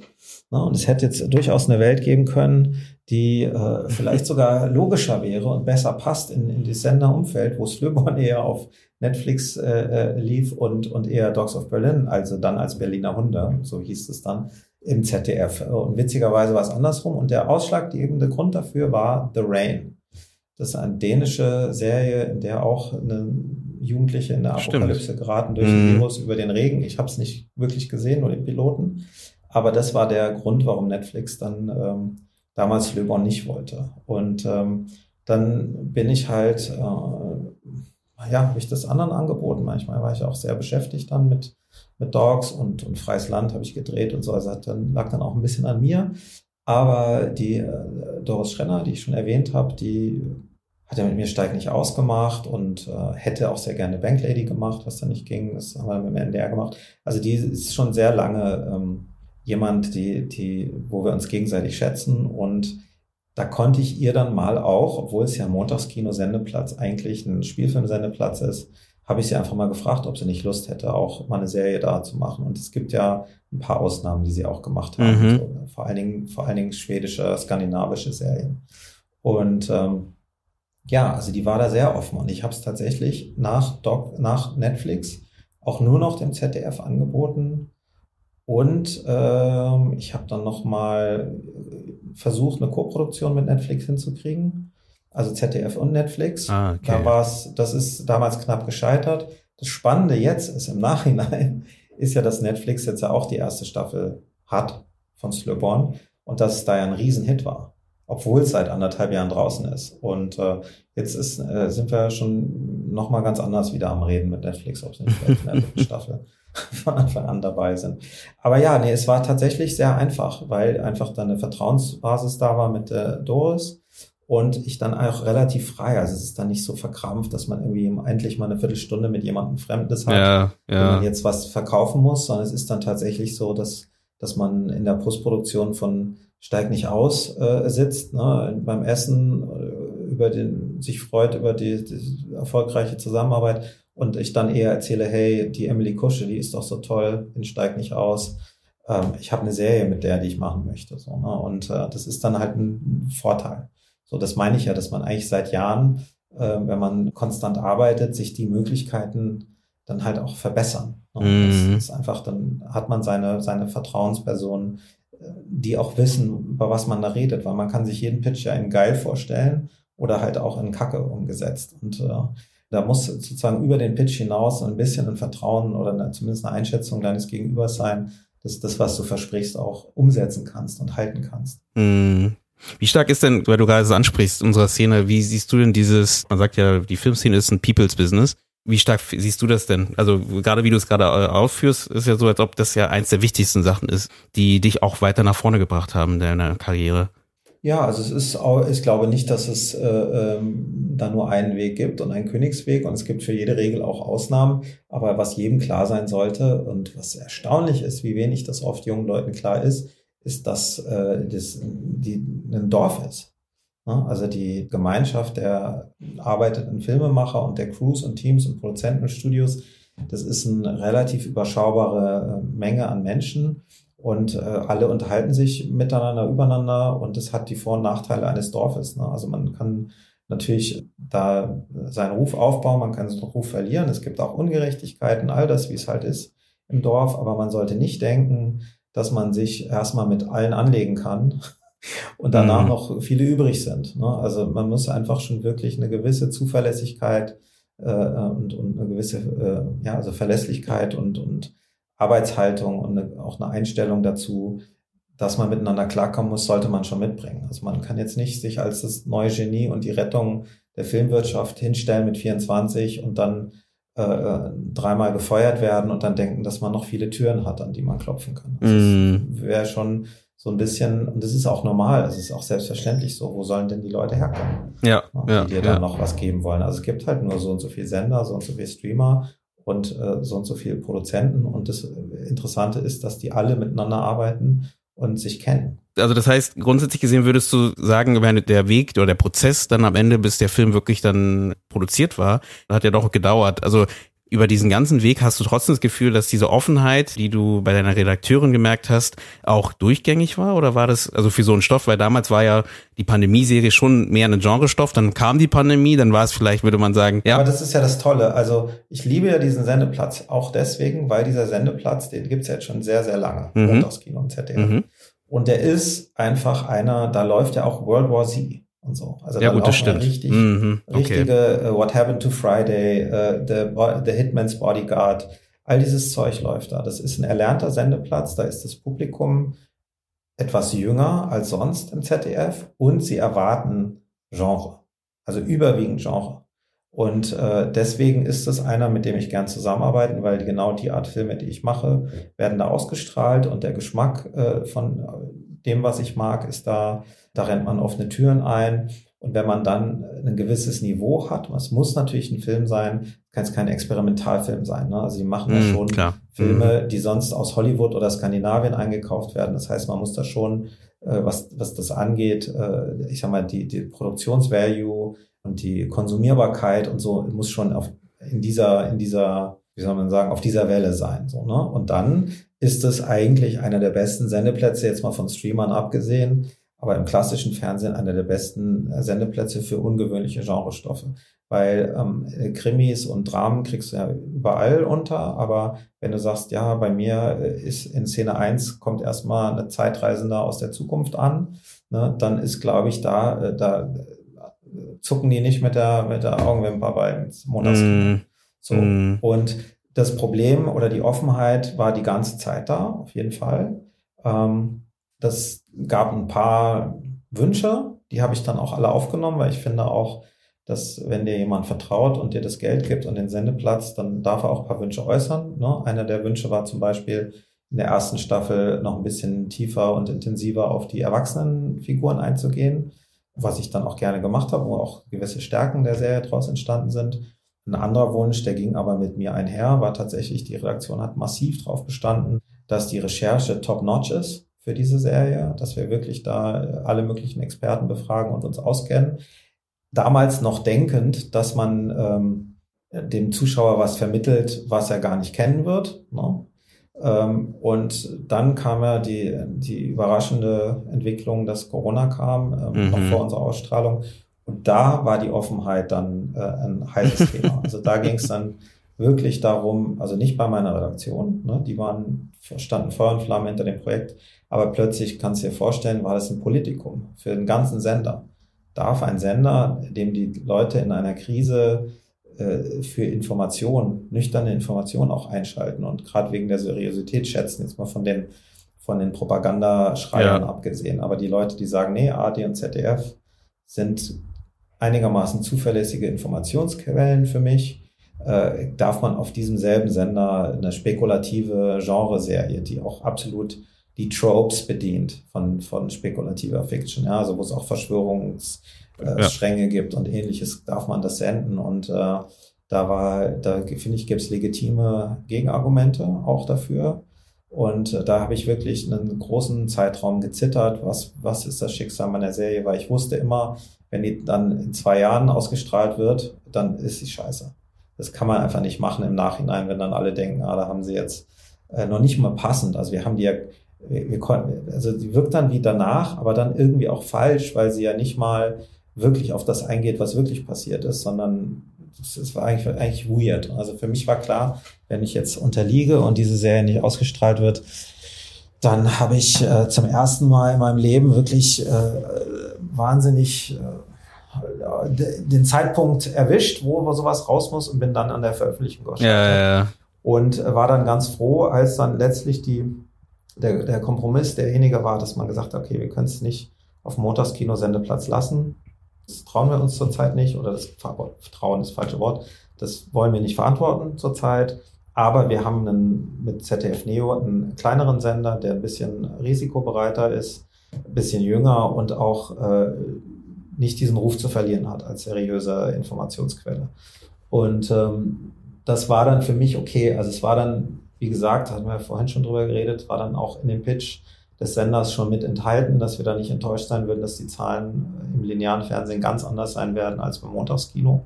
Na, und es hätte jetzt durchaus eine Welt geben können, die äh, vielleicht sogar logischer wäre und besser passt in, in das Senderumfeld, wo Slöborn eher auf Netflix äh, äh, lief und, und eher Dogs of Berlin, also dann als Berliner Hunde, so hieß es dann, im ZDF. Und witzigerweise war es andersrum. Und der ausschlaggebende Grund dafür war The Rain. Das ist eine dänische Serie, in der auch eine Jugendliche in der Apokalypse Stimmt. geraten durch ein mhm. Virus über den Regen. Ich habe es nicht wirklich gesehen, nur den Piloten. Aber das war der Grund, warum Netflix dann ähm, damals Löbon nicht wollte. Und ähm, dann bin ich halt äh, ja, habe ich das anderen angeboten. Manchmal war ich auch sehr beschäftigt dann mit, mit Dogs und, und Freies Land habe ich gedreht und so. Also hat dann, lag dann auch ein bisschen an mir. Aber die äh, Doris Schrenner, die ich schon erwähnt habe, die hat ja mit mir Steig nicht ausgemacht und äh, hätte auch sehr gerne Banklady gemacht, was da nicht ging. Das haben wir mit dem NDR gemacht. Also die ist schon sehr lange ähm, jemand, die, die, wo wir uns gegenseitig schätzen und da konnte ich ihr dann mal auch, obwohl es ja Montagskino-Sendeplatz eigentlich ein Spielfilm-Sendeplatz ist, habe ich sie einfach mal gefragt, ob sie nicht Lust hätte, auch mal eine Serie da zu machen. Und es gibt ja ein paar Ausnahmen, die sie auch gemacht haben. Mhm. So, vor allen Dingen, vor allen Dingen schwedische, skandinavische Serien. Und ähm, ja, also die war da sehr offen. Und ich habe es tatsächlich nach, Doc, nach Netflix auch nur noch dem ZDF angeboten. Und ähm, ich habe dann noch mal versucht, eine Koproduktion mit Netflix hinzukriegen. Also ZDF und Netflix. Ah, okay. Da war's, das ist damals knapp gescheitert. Das Spannende jetzt ist im Nachhinein, ist ja, dass Netflix jetzt ja auch die erste Staffel hat von Slöborn und dass es da ja ein Riesenhit war, obwohl es seit anderthalb Jahren draußen ist. Und äh, jetzt ist, äh, sind wir schon noch mal ganz anders wieder am Reden mit Netflix, ob es nicht vielleicht in der dritten Staffel von Anfang an dabei sind. Aber ja, nee, es war tatsächlich sehr einfach, weil einfach da eine Vertrauensbasis da war mit äh, Doris und ich dann auch relativ frei. Also es ist dann nicht so verkrampft, dass man irgendwie endlich mal eine Viertelstunde mit jemandem Fremdes hat, ja, ja. wenn man jetzt was verkaufen muss, sondern es ist dann tatsächlich so, dass, dass man in der Postproduktion von Steig nicht aus äh, sitzt, ne, beim Essen äh, über den, sich freut über die, die erfolgreiche Zusammenarbeit und ich dann eher erzähle, hey, die Emily Kusche, die ist doch so toll, den steigt nicht aus. Ähm, ich habe eine Serie mit der, die ich machen möchte. So, ne? Und äh, das ist dann halt ein Vorteil. So, das meine ich ja, dass man eigentlich seit Jahren, äh, wenn man konstant arbeitet, sich die Möglichkeiten dann halt auch verbessern. Ne? Mhm. Das ist einfach, dann hat man seine, seine Vertrauenspersonen, äh, die auch wissen, über was man da redet, weil man kann sich jeden Pitch ja in geil vorstellen oder halt auch in Kacke umgesetzt. Und äh, da muss sozusagen über den Pitch hinaus ein bisschen ein Vertrauen oder eine, zumindest eine Einschätzung deines Gegenübers sein, dass das, was du versprichst, auch umsetzen kannst und halten kannst. Mm. Wie stark ist denn, weil du gerade so ansprichst, unserer Szene, wie siehst du denn dieses, man sagt ja, die Filmszene ist ein People's Business. Wie stark siehst du das denn? Also gerade wie du es gerade äh, aufführst, ist ja so, als ob das ja eins der wichtigsten Sachen ist, die dich auch weiter nach vorne gebracht haben in deiner Karriere. Ja, also es ist auch, ich glaube nicht, dass es äh, ähm, da nur einen Weg gibt und einen Königsweg und es gibt für jede Regel auch Ausnahmen. Aber was jedem klar sein sollte und was erstaunlich ist, wie wenig das oft jungen Leuten klar ist, ist, dass äh, das die, ein Dorf ist. Also die Gemeinschaft der arbeitenden Filmemacher und der Crews und Teams und Produzenten und Studios, das ist eine relativ überschaubare äh, Menge an Menschen und äh, alle unterhalten sich miteinander, übereinander und das hat die Vor- und Nachteile eines Dorfes. Ne? Also man kann natürlich da seinen Ruf aufbauen, man kann seinen Ruf verlieren. Es gibt auch Ungerechtigkeiten, all das, wie es halt ist im Dorf, aber man sollte nicht denken, dass man sich erstmal mit allen anlegen kann und danach mhm. noch viele übrig sind. Ne? Also man muss einfach schon wirklich eine gewisse Zuverlässigkeit äh, und, und eine gewisse äh, ja, also Verlässlichkeit und, und Arbeitshaltung und eine, auch eine Einstellung dazu, dass man miteinander klarkommen muss, sollte man schon mitbringen. Also man kann jetzt nicht sich als das neue Genie und die Rettung der Filmwirtschaft hinstellen mit 24 und dann äh, äh, dreimal gefeuert werden und dann denken, dass man noch viele Türen hat, an die man klopfen kann. Das mm. wäre schon so ein bisschen, und das ist auch normal, es ist auch selbstverständlich so, wo sollen denn die Leute herkommen, ja, die ja, dir dann noch was geben wollen. Also es gibt halt nur so und so viel Sender, so und so viel Streamer und äh, so und so viele Produzenten. Und das Interessante ist, dass die alle miteinander arbeiten und sich kennen. Also das heißt, grundsätzlich gesehen würdest du sagen, der Weg oder der Prozess dann am Ende, bis der Film wirklich dann produziert war, hat ja doch gedauert. Also über diesen ganzen Weg hast du trotzdem das Gefühl, dass diese Offenheit, die du bei deiner Redakteurin gemerkt hast, auch durchgängig war? Oder war das also für so einen Stoff? Weil damals war ja die Pandemie-Serie schon mehr ein Genrestoff. Dann kam die Pandemie, dann war es vielleicht, würde man sagen, ja. Aber das ist ja das Tolle. Also ich liebe ja diesen Sendeplatz. Auch deswegen, weil dieser Sendeplatz, den gibt's ja jetzt schon sehr, sehr lange. Mhm. Montagskino und ZDF. Mhm. Und der ist einfach einer, da läuft ja auch World War Z und so. Also ja, gut, das. Richtig, mhm, okay. richtige uh, What Happened to Friday, uh, the, the Hitman's Bodyguard, all dieses Zeug läuft da. Das ist ein erlernter Sendeplatz, da ist das Publikum etwas jünger als sonst im ZDF und sie erwarten Genre, also überwiegend Genre. Und äh, deswegen ist es einer, mit dem ich gern zusammenarbeiten, weil genau die Art Filme, die ich mache, werden da ausgestrahlt und der Geschmack äh, von dem, was ich mag, ist da, da rennt man offene Türen ein. Und wenn man dann ein gewisses Niveau hat, es muss natürlich ein Film sein, kann es kein Experimentalfilm sein. Ne? Also die machen ja mm, schon klar. Filme, mm. die sonst aus Hollywood oder Skandinavien eingekauft werden. Das heißt, man muss da schon, äh, was, was das angeht, äh, ich sag mal, die, die Produktionsvalue und die Konsumierbarkeit und so muss schon auf, in dieser, in dieser, wie soll man sagen, auf dieser Welle sein. So, ne? Und dann ist es eigentlich einer der besten Sendeplätze, jetzt mal von Streamern abgesehen, aber im klassischen Fernsehen einer der besten äh, Sendeplätze für ungewöhnliche Genrestoffe. Weil ähm, Krimis und Dramen kriegst du ja überall unter, aber wenn du sagst, ja, bei mir äh, ist in Szene 1 kommt erstmal eine Zeitreisende aus der Zukunft an, ne, dann ist, glaube ich, da, äh, da zucken die nicht mit der, mit der Augenwimper bei Monatskino. Mm. So. Mm. Und das Problem oder die Offenheit war die ganze Zeit da, auf jeden Fall. Ähm, das gab ein paar Wünsche, die habe ich dann auch alle aufgenommen, weil ich finde auch, dass wenn dir jemand vertraut und dir das Geld gibt und den Sendeplatz, dann darf er auch ein paar Wünsche äußern. Ne? Einer der Wünsche war zum Beispiel in der ersten Staffel noch ein bisschen tiefer und intensiver auf die Erwachsenenfiguren einzugehen, was ich dann auch gerne gemacht habe, wo auch gewisse Stärken der Serie daraus entstanden sind. Ein anderer Wunsch, der ging aber mit mir einher, war tatsächlich, die Redaktion hat massiv darauf bestanden, dass die Recherche top-notch ist für diese Serie, dass wir wirklich da äh, alle möglichen Experten befragen und uns auskennen. Damals noch denkend, dass man ähm, dem Zuschauer was vermittelt, was er gar nicht kennen wird. Ne? Ähm, und dann kam ja die, die überraschende Entwicklung, dass Corona kam, ähm, mhm. noch vor unserer Ausstrahlung. Und da war die Offenheit dann äh, ein heißes Thema. Also da ging es dann wirklich darum, also nicht bei meiner Redaktion, ne, die waren, standen Feuer und Flamme hinter dem Projekt, aber plötzlich kannst du dir vorstellen, war das ein Politikum für den ganzen Sender. Darf ein Sender, dem die Leute in einer Krise äh, für Information, nüchterne Information auch einschalten und gerade wegen der Seriosität schätzen, jetzt mal von den, von den Propagandaschreiern ja. abgesehen. Aber die Leute, die sagen, nee, AD und ZDF sind einigermaßen zuverlässige Informationsquellen für mich, äh, darf man auf diesem selben Sender eine spekulative Genreserie, die auch absolut die Tropes bedient von, von spekulativer Fiction, ja, also wo es auch Verschwörungsstränge äh, ja. gibt und ähnliches, darf man das senden. Und äh, da war, da finde ich, gibt es legitime Gegenargumente auch dafür. Und äh, da habe ich wirklich einen großen Zeitraum gezittert, was, was ist das Schicksal meiner Serie, weil ich wusste immer, wenn die dann in zwei Jahren ausgestrahlt wird, dann ist sie scheiße. Das kann man einfach nicht machen im Nachhinein, wenn dann alle denken, ah, da haben sie jetzt äh, noch nicht mal passend. Also wir haben die ja wir, wir konnten, also sie wirkt dann wie danach, aber dann irgendwie auch falsch, weil sie ja nicht mal wirklich auf das eingeht, was wirklich passiert ist, sondern es war eigentlich, eigentlich weird. Also für mich war klar, wenn ich jetzt unterliege und diese Serie nicht ausgestrahlt wird, dann habe ich äh, zum ersten Mal in meinem Leben wirklich äh, wahnsinnig äh, den Zeitpunkt erwischt, wo sowas raus muss und bin dann an der Veröffentlichung gescheitert. Ja, ja, ja. Und war dann ganz froh, als dann letztlich die der, der Kompromiss derjenige war, dass man gesagt hat, okay, wir können es nicht auf Montagskino-Sendeplatz lassen. Das trauen wir uns zurzeit nicht oder das Vertrauen ist das falsche Wort. Das wollen wir nicht verantworten zurzeit. Aber wir haben einen, mit ZDF Neo einen kleineren Sender, der ein bisschen risikobereiter ist, ein bisschen jünger und auch äh, nicht diesen Ruf zu verlieren hat als seriöse Informationsquelle. Und ähm, das war dann für mich okay. Also es war dann wie gesagt, hatten wir ja vorhin schon drüber geredet, war dann auch in dem Pitch des Senders schon mit enthalten, dass wir da nicht enttäuscht sein würden, dass die Zahlen im linearen Fernsehen ganz anders sein werden als beim Montagskino.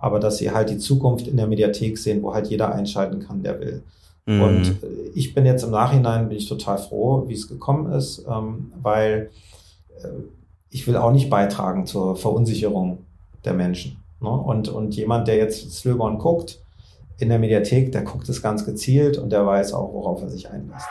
Aber dass sie halt die Zukunft in der Mediathek sehen, wo halt jeder einschalten kann, der will. Mhm. Und ich bin jetzt im Nachhinein, bin ich total froh, wie es gekommen ist, ähm, weil äh, ich will auch nicht beitragen zur Verunsicherung der Menschen. Ne? Und, und jemand, der jetzt Slöborn guckt, in der Mediathek, der guckt es ganz gezielt und der weiß auch, worauf er sich einlässt.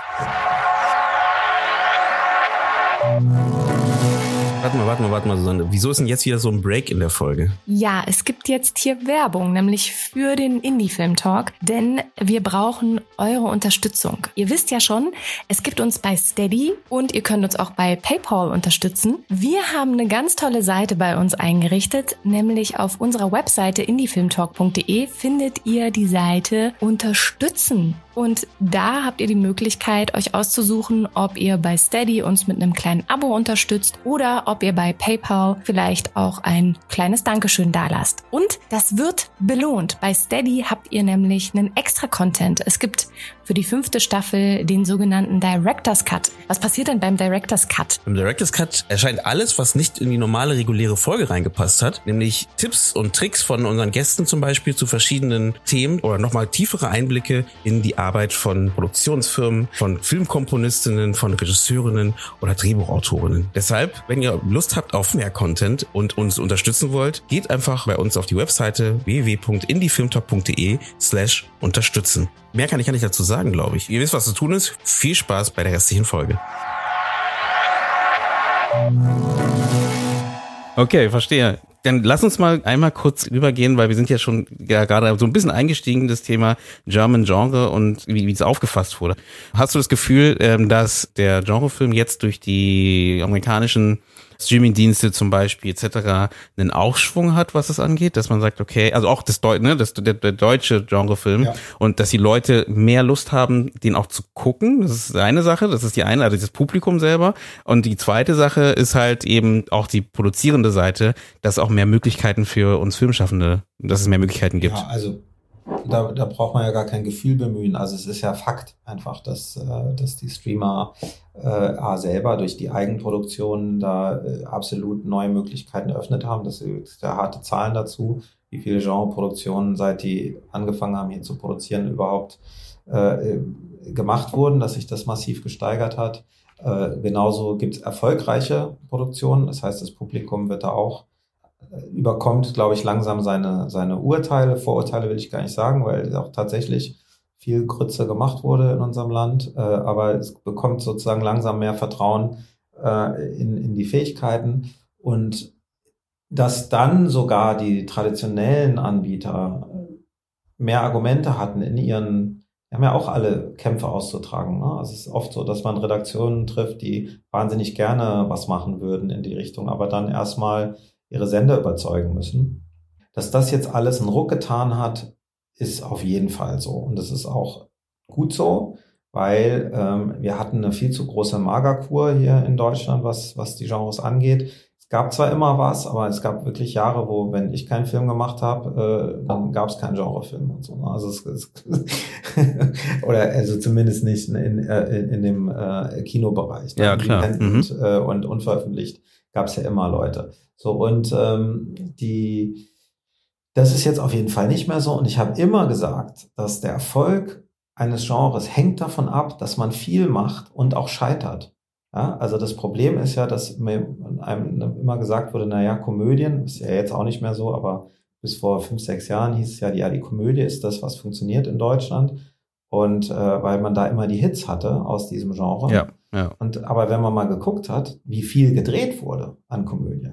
Warte mal, warte mal, warte mal, Susanne. Wieso ist denn jetzt wieder so ein Break in der Folge? Ja, es gibt jetzt hier Werbung, nämlich für den Indie-Film-Talk, denn wir brauchen eure Unterstützung. Ihr wisst ja schon, es gibt uns bei Steady und ihr könnt uns auch bei PayPal unterstützen. Wir haben eine ganz tolle Seite bei uns eingerichtet, nämlich auf unserer Webseite indiefilmtalk.de findet ihr die Seite Unterstützen. Und da habt ihr die Möglichkeit, euch auszusuchen, ob ihr bei Steady uns mit einem kleinen Abo unterstützt oder ob ihr bei PayPal vielleicht auch ein kleines Dankeschön dalasst. Und das wird belohnt. Bei Steady habt ihr nämlich einen extra Content. Es gibt für die fünfte Staffel den sogenannten Director's Cut. Was passiert denn beim Director's Cut? Beim Director's Cut erscheint alles, was nicht in die normale reguläre Folge reingepasst hat, nämlich Tipps und Tricks von unseren Gästen zum Beispiel zu verschiedenen Themen oder nochmal tiefere Einblicke in die Arbeit von Produktionsfirmen, von Filmkomponistinnen, von Regisseurinnen oder Drehbuchautorinnen. Deshalb, wenn ihr Lust habt auf mehr Content und uns unterstützen wollt, geht einfach bei uns auf die Webseite www.indiefilmtalk.de slash unterstützen. Mehr kann ich gar nicht dazu sagen, glaube ich. Ihr wisst, was zu tun ist. Viel Spaß bei der restlichen Folge. Okay, verstehe. Dann lass uns mal einmal kurz übergehen, weil wir sind ja schon ja, gerade so ein bisschen eingestiegen in das Thema German Genre und wie, wie es aufgefasst wurde. Hast du das Gefühl, ähm, dass der Genrefilm jetzt durch die amerikanischen Streamingdienste zum Beispiel etc. einen Aufschwung hat, was es angeht, dass man sagt, okay, also auch das, Deu ne, das der, der deutsche Genrefilm ja. und dass die Leute mehr Lust haben, den auch zu gucken. Das ist eine Sache, das ist die eine, also das Publikum selber. Und die zweite Sache ist halt eben auch die produzierende Seite, dass auch mehr Möglichkeiten für uns Filmschaffende, dass es mehr Möglichkeiten gibt. Ja, also da, da braucht man ja gar kein Gefühl bemühen. Also es ist ja Fakt einfach, dass, äh, dass die Streamer äh, selber durch die Eigenproduktion da äh, absolut neue Möglichkeiten eröffnet haben. Das sind ja harte Zahlen dazu, wie viele Genreproduktionen, seit die angefangen haben, hier zu produzieren, überhaupt äh, gemacht wurden, dass sich das massiv gesteigert hat. Äh, genauso gibt es erfolgreiche Produktionen. Das heißt, das Publikum wird da auch überkommt, glaube ich, langsam seine, seine Urteile. Vorurteile will ich gar nicht sagen, weil auch tatsächlich viel Grütze gemacht wurde in unserem Land. Äh, aber es bekommt sozusagen langsam mehr Vertrauen äh, in, in die Fähigkeiten. Und dass dann sogar die traditionellen Anbieter mehr Argumente hatten in ihren, haben ja auch alle Kämpfe auszutragen. Ne? Es ist oft so, dass man Redaktionen trifft, die wahnsinnig gerne was machen würden in die Richtung, aber dann erstmal ihre Sender überzeugen müssen. Dass das jetzt alles einen Ruck getan hat, ist auf jeden Fall so. Und das ist auch gut so, weil ähm, wir hatten eine viel zu große Magerkur hier in Deutschland, was, was die Genres angeht. Es gab zwar immer was, aber es gab wirklich Jahre, wo, wenn ich keinen Film gemacht habe, äh, dann gab es keinen Genrefilm und so. Ne? Also es, es oder also zumindest nicht in, in, äh, in dem äh, Kinobereich. Ja, klar. Mhm. Und, äh, und unveröffentlicht gab es ja immer Leute. So, und ähm, die, das ist jetzt auf jeden Fall nicht mehr so. Und ich habe immer gesagt, dass der Erfolg eines Genres hängt davon ab, dass man viel macht und auch scheitert. Ja, also das Problem ist ja, dass mir einem immer gesagt wurde, na ja, Komödien, ist ja jetzt auch nicht mehr so, aber bis vor fünf, sechs Jahren hieß es ja, ja, die Komödie ist das, was funktioniert in Deutschland. Und äh, weil man da immer die Hits hatte aus diesem Genre. Ja, ja. Und aber wenn man mal geguckt hat, wie viel gedreht wurde an Komödie,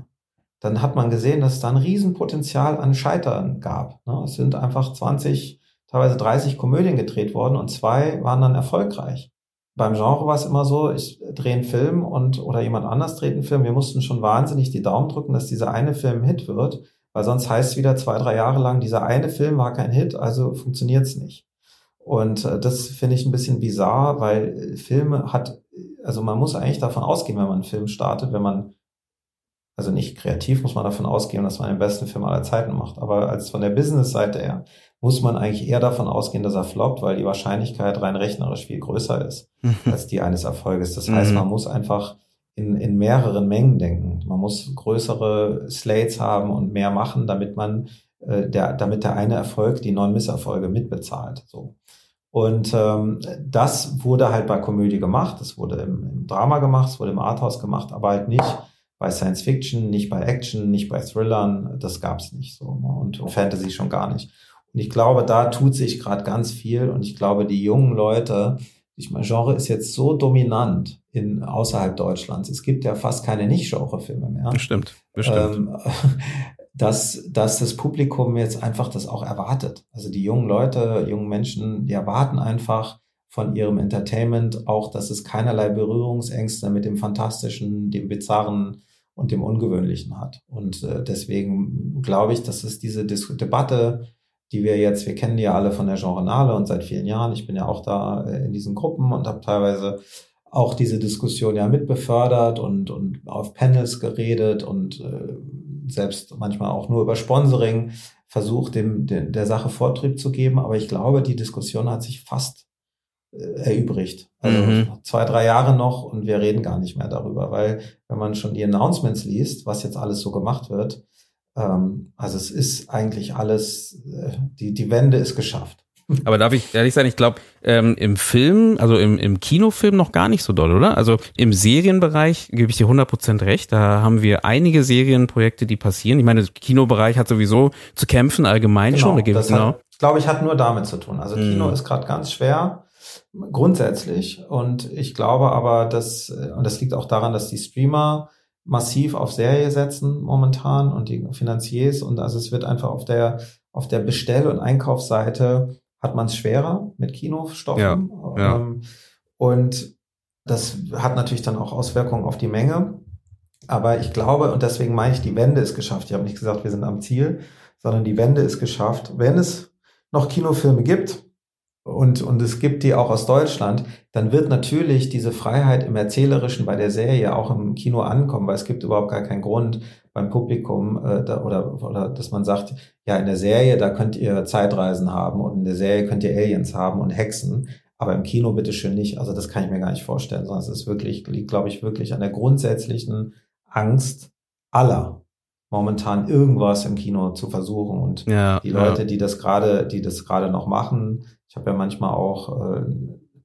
dann hat man gesehen, dass es da ein Riesenpotenzial an Scheitern gab. Ne? Es sind einfach 20, teilweise 30 Komödien gedreht worden und zwei waren dann erfolgreich. Beim Genre war es immer so, ich drehe einen Film und oder jemand anders dreht einen Film. Wir mussten schon wahnsinnig die Daumen drücken, dass dieser eine Film ein Hit wird, weil sonst heißt es wieder zwei, drei Jahre lang, dieser eine Film war kein Hit, also funktioniert es nicht. Und äh, das finde ich ein bisschen bizarr, weil Filme hat, also man muss eigentlich davon ausgehen, wenn man einen Film startet, wenn man also nicht kreativ muss man davon ausgehen, dass man den besten Film aller Zeiten macht, aber als von der Business-Seite her muss man eigentlich eher davon ausgehen, dass er floppt, weil die Wahrscheinlichkeit rein rechnerisch viel größer ist mhm. als die eines Erfolges. Das heißt, mhm. man muss einfach in, in mehreren Mengen denken. Man muss größere Slates haben und mehr machen, damit man äh, der, damit der eine Erfolg die neuen Misserfolge mitbezahlt. So. Und ähm, das wurde halt bei Komödie gemacht, es wurde im, im Drama gemacht, es wurde im Arthouse gemacht, aber halt nicht bei Science Fiction, nicht bei Action, nicht bei Thrillern, das gab's nicht so. Ne? Und Fantasy schon gar nicht. Und ich glaube, da tut sich gerade ganz viel und ich glaube, die jungen Leute, ich meine, Genre ist jetzt so dominant in außerhalb Deutschlands. Es gibt ja fast keine Nicht-Genre-Filme mehr. Bestimmt, bestimmt. Ähm, dass, dass das Publikum jetzt einfach das auch erwartet. Also die jungen Leute, jungen Menschen, die erwarten einfach von ihrem Entertainment auch, dass es keinerlei Berührungsängste mit dem Fantastischen, dem Bizarren und dem Ungewöhnlichen hat. Und äh, deswegen glaube ich, dass es diese Dis Debatte die wir jetzt, wir kennen die ja alle von der Genrenale und seit vielen Jahren. Ich bin ja auch da äh, in diesen Gruppen und habe teilweise auch diese Diskussion ja mitbefördert und, und auf Panels geredet und äh, selbst manchmal auch nur über Sponsoring versucht, dem, dem der Sache Vortrieb zu geben. Aber ich glaube, die Diskussion hat sich fast erübrigt. Also mhm. zwei, drei Jahre noch und wir reden gar nicht mehr darüber, weil wenn man schon die Announcements liest, was jetzt alles so gemacht wird, ähm, also es ist eigentlich alles, äh, die, die Wende ist geschafft. Aber darf ich ehrlich sein, ich glaube, ähm, im Film, also im, im Kinofilm noch gar nicht so doll, oder? Also im Serienbereich gebe ich dir 100% recht. Da haben wir einige Serienprojekte, die passieren. Ich meine, der Kinobereich hat sowieso zu kämpfen, allgemein genau, schon. Da das genau. glaube ich, hat nur damit zu tun. Also Kino mm. ist gerade ganz schwer, grundsätzlich. Und ich glaube aber, dass, äh, und das liegt auch daran, dass die Streamer massiv auf Serie setzen momentan und die Finanziers und also es wird einfach auf der auf der Bestell- und Einkaufsseite hat man es schwerer mit Kinostoffen ja, ja. Ähm, und das hat natürlich dann auch Auswirkungen auf die Menge. Aber ich glaube, und deswegen meine ich, die Wende ist geschafft. Ich habe nicht gesagt, wir sind am Ziel, sondern die Wende ist geschafft. Wenn es noch Kinofilme gibt, und, und es gibt die auch aus Deutschland, dann wird natürlich diese Freiheit im Erzählerischen bei der Serie auch im Kino ankommen, weil es gibt überhaupt gar keinen Grund beim Publikum äh, da, oder, oder dass man sagt, ja, in der Serie, da könnt ihr Zeitreisen haben und in der Serie könnt ihr Aliens haben und Hexen, aber im Kino bitteschön nicht. Also das kann ich mir gar nicht vorstellen, sondern es ist wirklich, liegt, glaube ich, wirklich an der grundsätzlichen Angst aller momentan irgendwas im Kino zu versuchen und ja, die Leute, ja. die das gerade, die das gerade noch machen, ich habe ja manchmal auch, äh,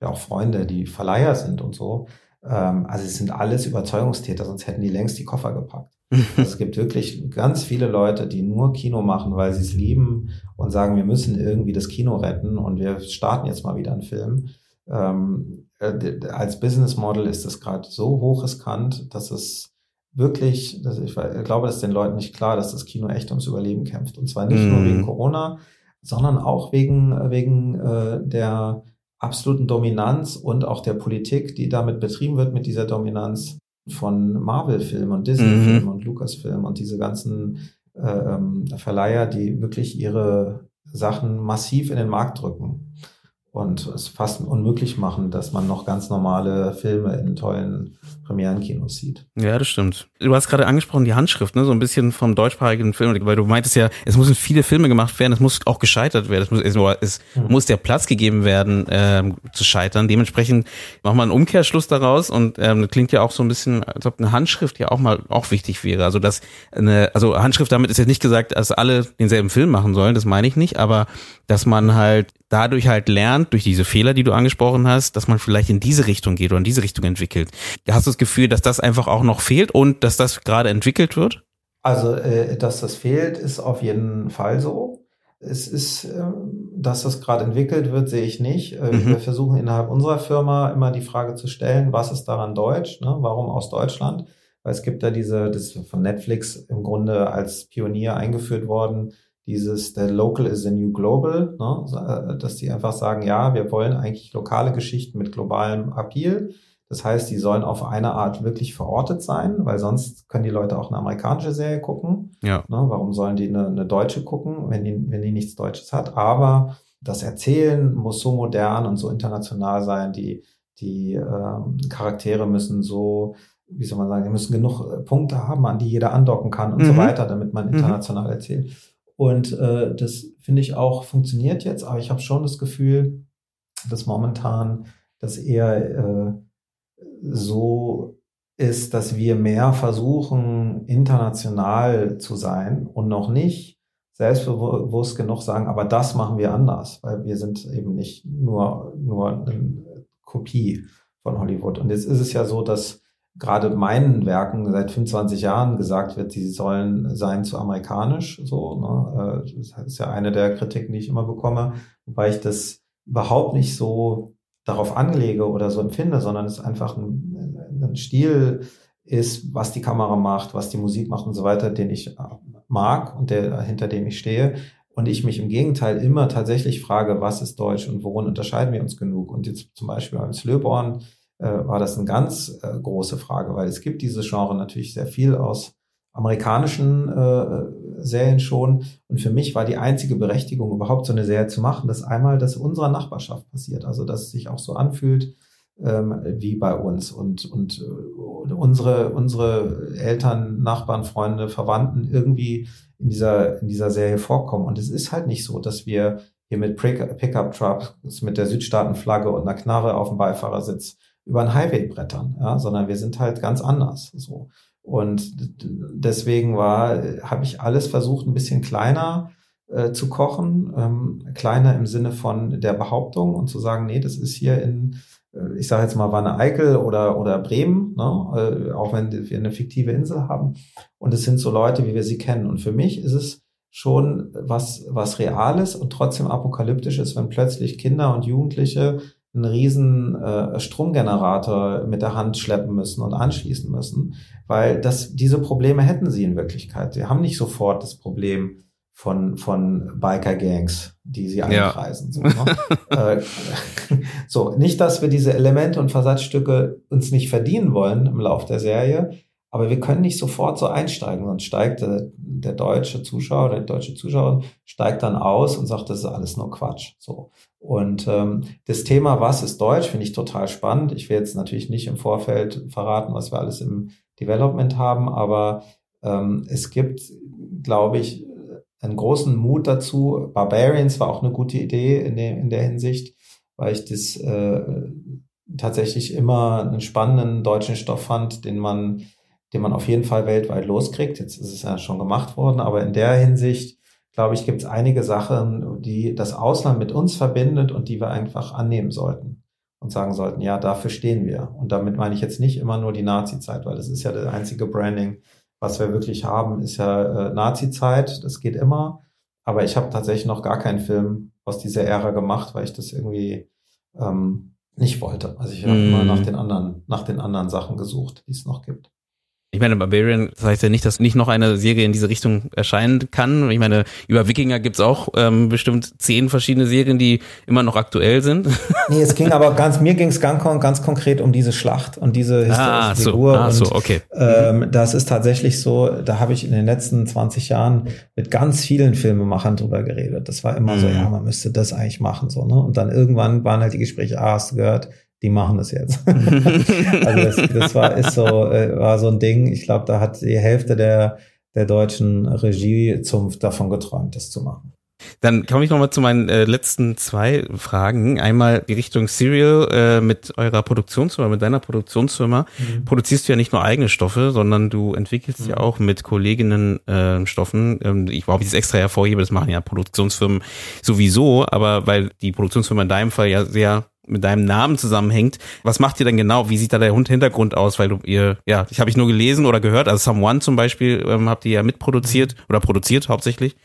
ja auch Freunde, die Verleiher sind und so. Ähm, also es sind alles Überzeugungstäter, sonst hätten die längst die Koffer gepackt. also es gibt wirklich ganz viele Leute, die nur Kino machen, weil sie es lieben und sagen, wir müssen irgendwie das Kino retten und wir starten jetzt mal wieder einen Film. Ähm, äh, als Business Model ist es gerade so hoch riskant, dass es wirklich, dass ich glaube, das ist den Leuten nicht klar, dass das Kino echt ums Überleben kämpft. Und zwar nicht mm. nur wegen Corona, sondern auch wegen, wegen äh, der absoluten Dominanz und auch der Politik, die damit betrieben wird mit dieser Dominanz von Marvel-Filmen und Disney-Filmen mhm. und Lucas-Filmen und diese ganzen äh, ähm, Verleiher, die wirklich ihre Sachen massiv in den Markt drücken und es fast unmöglich machen, dass man noch ganz normale Filme in tollen Premierenkinos sieht. Ja, das stimmt. Du hast gerade angesprochen, die Handschrift, ne, so ein bisschen vom deutschsprachigen Film, weil du meintest ja, es müssen viele Filme gemacht werden, es muss auch gescheitert werden, es muss, es, mhm. muss der Platz gegeben werden, ähm, zu scheitern. Dementsprechend machen wir einen Umkehrschluss daraus und ähm, das klingt ja auch so ein bisschen, als ob eine Handschrift ja auch mal auch wichtig wäre. Also dass eine, also Handschrift damit ist jetzt nicht gesagt, dass alle denselben Film machen sollen, das meine ich nicht, aber dass man halt dadurch halt lernt, durch diese Fehler, die du angesprochen hast, dass man vielleicht in diese Richtung geht oder in diese Richtung entwickelt. Hast du das Gefühl, dass das einfach auch noch fehlt und dass das gerade entwickelt wird? Also, äh, dass das fehlt, ist auf jeden Fall so. Es ist, äh, dass das gerade entwickelt wird, sehe ich nicht. Äh, mhm. Wir versuchen innerhalb unserer Firma immer die Frage zu stellen, was ist daran deutsch? Ne? Warum aus Deutschland? Weil es gibt da diese, das ist von Netflix im Grunde als Pionier eingeführt worden, dieses der Local is the new global, ne? dass die einfach sagen, ja, wir wollen eigentlich lokale Geschichten mit globalem Appeal. Das heißt, die sollen auf eine Art wirklich verortet sein, weil sonst können die Leute auch eine amerikanische Serie gucken. Ja. Ne? Warum sollen die eine, eine deutsche gucken, wenn die, wenn die nichts Deutsches hat? Aber das Erzählen muss so modern und so international sein. Die, die ähm, Charaktere müssen so, wie soll man sagen, die müssen genug Punkte haben, an die jeder andocken kann und mhm. so weiter, damit man mhm. international mhm. erzählt. Und äh, das finde ich auch funktioniert jetzt, aber ich habe schon das Gefühl, dass momentan das eher äh, so ist, dass wir mehr versuchen, international zu sein und noch nicht selbstbewusst genug sagen, aber das machen wir anders, weil wir sind eben nicht nur, nur eine Kopie von Hollywood. Und jetzt ist es ja so, dass gerade meinen Werken seit 25 Jahren gesagt wird, sie sollen sein zu amerikanisch. So, ne? Äh, das ist ja eine der Kritiken, die ich immer bekomme, wobei ich das überhaupt nicht so darauf anlege oder so empfinde, sondern es einfach ein, ein Stil ist, was die Kamera macht, was die Musik macht und so weiter, den ich mag und der, hinter dem ich stehe. Und ich mich im Gegenteil immer tatsächlich frage, was ist Deutsch und worin unterscheiden wir uns genug? Und jetzt zum Beispiel beim Slöborn war das eine ganz äh, große Frage, weil es gibt diese Genre natürlich sehr viel aus amerikanischen äh, Serien schon. Und für mich war die einzige Berechtigung, überhaupt so eine Serie zu machen, dass einmal das unserer Nachbarschaft passiert. Also dass es sich auch so anfühlt ähm, wie bei uns. Und, und äh, unsere, unsere Eltern, Nachbarn, Freunde, Verwandten irgendwie in dieser, in dieser Serie vorkommen. Und es ist halt nicht so, dass wir hier mit Pickup Trucks mit der Südstaatenflagge und einer Knarre auf dem Beifahrersitz über einen Highway brettern, ja, sondern wir sind halt ganz anders. So. Und deswegen war, habe ich alles versucht, ein bisschen kleiner äh, zu kochen, ähm, kleiner im Sinne von der Behauptung und zu sagen, nee, das ist hier in, äh, ich sage jetzt mal Wanne Eickel oder, oder Bremen, ne? äh, auch wenn wir eine fiktive Insel haben. Und es sind so Leute, wie wir sie kennen. Und für mich ist es schon was, was Reales und trotzdem apokalyptisches, wenn plötzlich Kinder und Jugendliche einen riesen äh, Stromgenerator mit der Hand schleppen müssen und anschließen müssen, weil das, diese Probleme hätten sie in Wirklichkeit. Sie haben nicht sofort das Problem von, von Biker-Gangs, die sie einkreisen. Ja. So, ne? äh, so, nicht, dass wir diese Elemente und Versatzstücke uns nicht verdienen wollen im Lauf der Serie, aber wir können nicht sofort so einsteigen, sonst steigt der, der deutsche Zuschauer oder die deutsche Zuschauerin steigt dann aus und sagt, das ist alles nur Quatsch. So. Und ähm, das Thema, was ist Deutsch, finde ich total spannend. Ich will jetzt natürlich nicht im Vorfeld verraten, was wir alles im Development haben, aber ähm, es gibt, glaube ich, einen großen Mut dazu. Barbarians war auch eine gute Idee in, der in der Hinsicht, weil ich das äh, tatsächlich immer einen spannenden deutschen Stoff fand, den man den man auf jeden Fall weltweit loskriegt. Jetzt ist es ja schon gemacht worden, aber in der Hinsicht, glaube ich, gibt es einige Sachen, die das Ausland mit uns verbindet und die wir einfach annehmen sollten und sagen sollten, ja, dafür stehen wir. Und damit meine ich jetzt nicht immer nur die Nazi-Zeit, weil das ist ja das einzige Branding, was wir wirklich haben, ist ja äh, Nazi-Zeit, das geht immer. Aber ich habe tatsächlich noch gar keinen Film aus dieser Ära gemacht, weil ich das irgendwie ähm, nicht wollte. Also ich habe mm. immer nach den anderen, nach den anderen Sachen gesucht, die es noch gibt. Ich meine, Barbarian das heißt ja nicht, dass nicht noch eine Serie in diese Richtung erscheinen kann. Ich meine, über Wikinger gibt's auch ähm, bestimmt zehn verschiedene Serien, die immer noch aktuell sind. Nee, es ging aber ganz, mir ging es ganz, ganz konkret um diese Schlacht und diese historische ah, so, Figur. Ah, so, okay. Ähm, das ist tatsächlich so, da habe ich in den letzten 20 Jahren mit ganz vielen Filmemachern drüber geredet. Das war immer mhm. so, ja, man müsste das eigentlich machen, so, ne? Und dann irgendwann waren halt die Gespräche, ah, hast du gehört, die machen das jetzt. also das, das war ist so äh, war so ein Ding. Ich glaube, da hat die Hälfte der der deutschen Regiezunft davon geträumt, das zu machen. Dann komme ich nochmal zu meinen äh, letzten zwei Fragen. Einmal die Richtung Serial äh, mit eurer Produktionsfirma, mit deiner Produktionsfirma. Mhm. Produzierst du ja nicht nur eigene Stoffe, sondern du entwickelst mhm. ja auch mit Kolleginnen äh, Stoffen. Ähm, ich ich das extra hervorhebe, das machen ja Produktionsfirmen sowieso, aber weil die Produktionsfirma in deinem Fall ja sehr mit deinem Namen zusammenhängt. Was macht ihr denn genau? Wie sieht da der Hintergrund aus? Weil du ihr, ja, ich habe ich nur gelesen oder gehört, also Someone zum Beispiel ähm, habt ihr ja mitproduziert mhm. oder produziert hauptsächlich.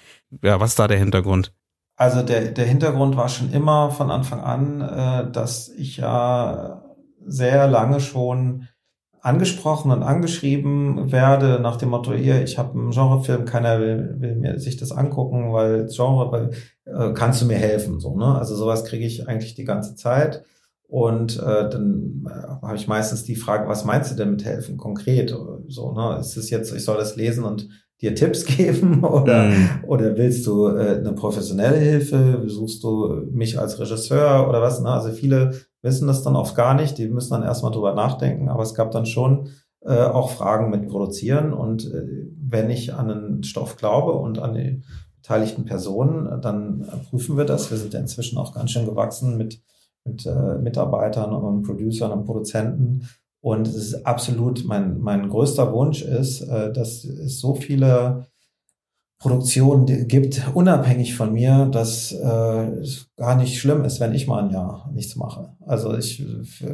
Ja, was ist da der Hintergrund? Also der, der Hintergrund war schon immer von Anfang an, äh, dass ich ja sehr lange schon angesprochen und angeschrieben werde nach dem Motto, hier, ich habe einen Genrefilm, keiner will, will mir sich das angucken, weil Genre, weil, äh, kannst du mir helfen? So, ne? Also sowas kriege ich eigentlich die ganze Zeit. Und äh, dann äh, habe ich meistens die Frage, was meinst du denn mit helfen konkret? So, ne? Ist es jetzt, ich soll das lesen und dir Tipps geben oder, mm. oder willst du äh, eine professionelle Hilfe? Suchst du mich als Regisseur oder was? Ne? Also viele wissen das dann oft gar nicht, die müssen dann erstmal drüber nachdenken, aber es gab dann schon äh, auch Fragen mit Produzieren und äh, wenn ich an einen Stoff glaube und an die beteiligten Personen, dann prüfen wir das. Wir sind ja inzwischen auch ganz schön gewachsen mit, mit äh, Mitarbeitern und Producern und Produzenten. Und es ist absolut mein, mein größter Wunsch ist, äh, dass es so viele Produktion gibt, unabhängig von mir, dass äh, gar nicht schlimm ist, wenn ich mal ein Jahr nichts mache. Also ich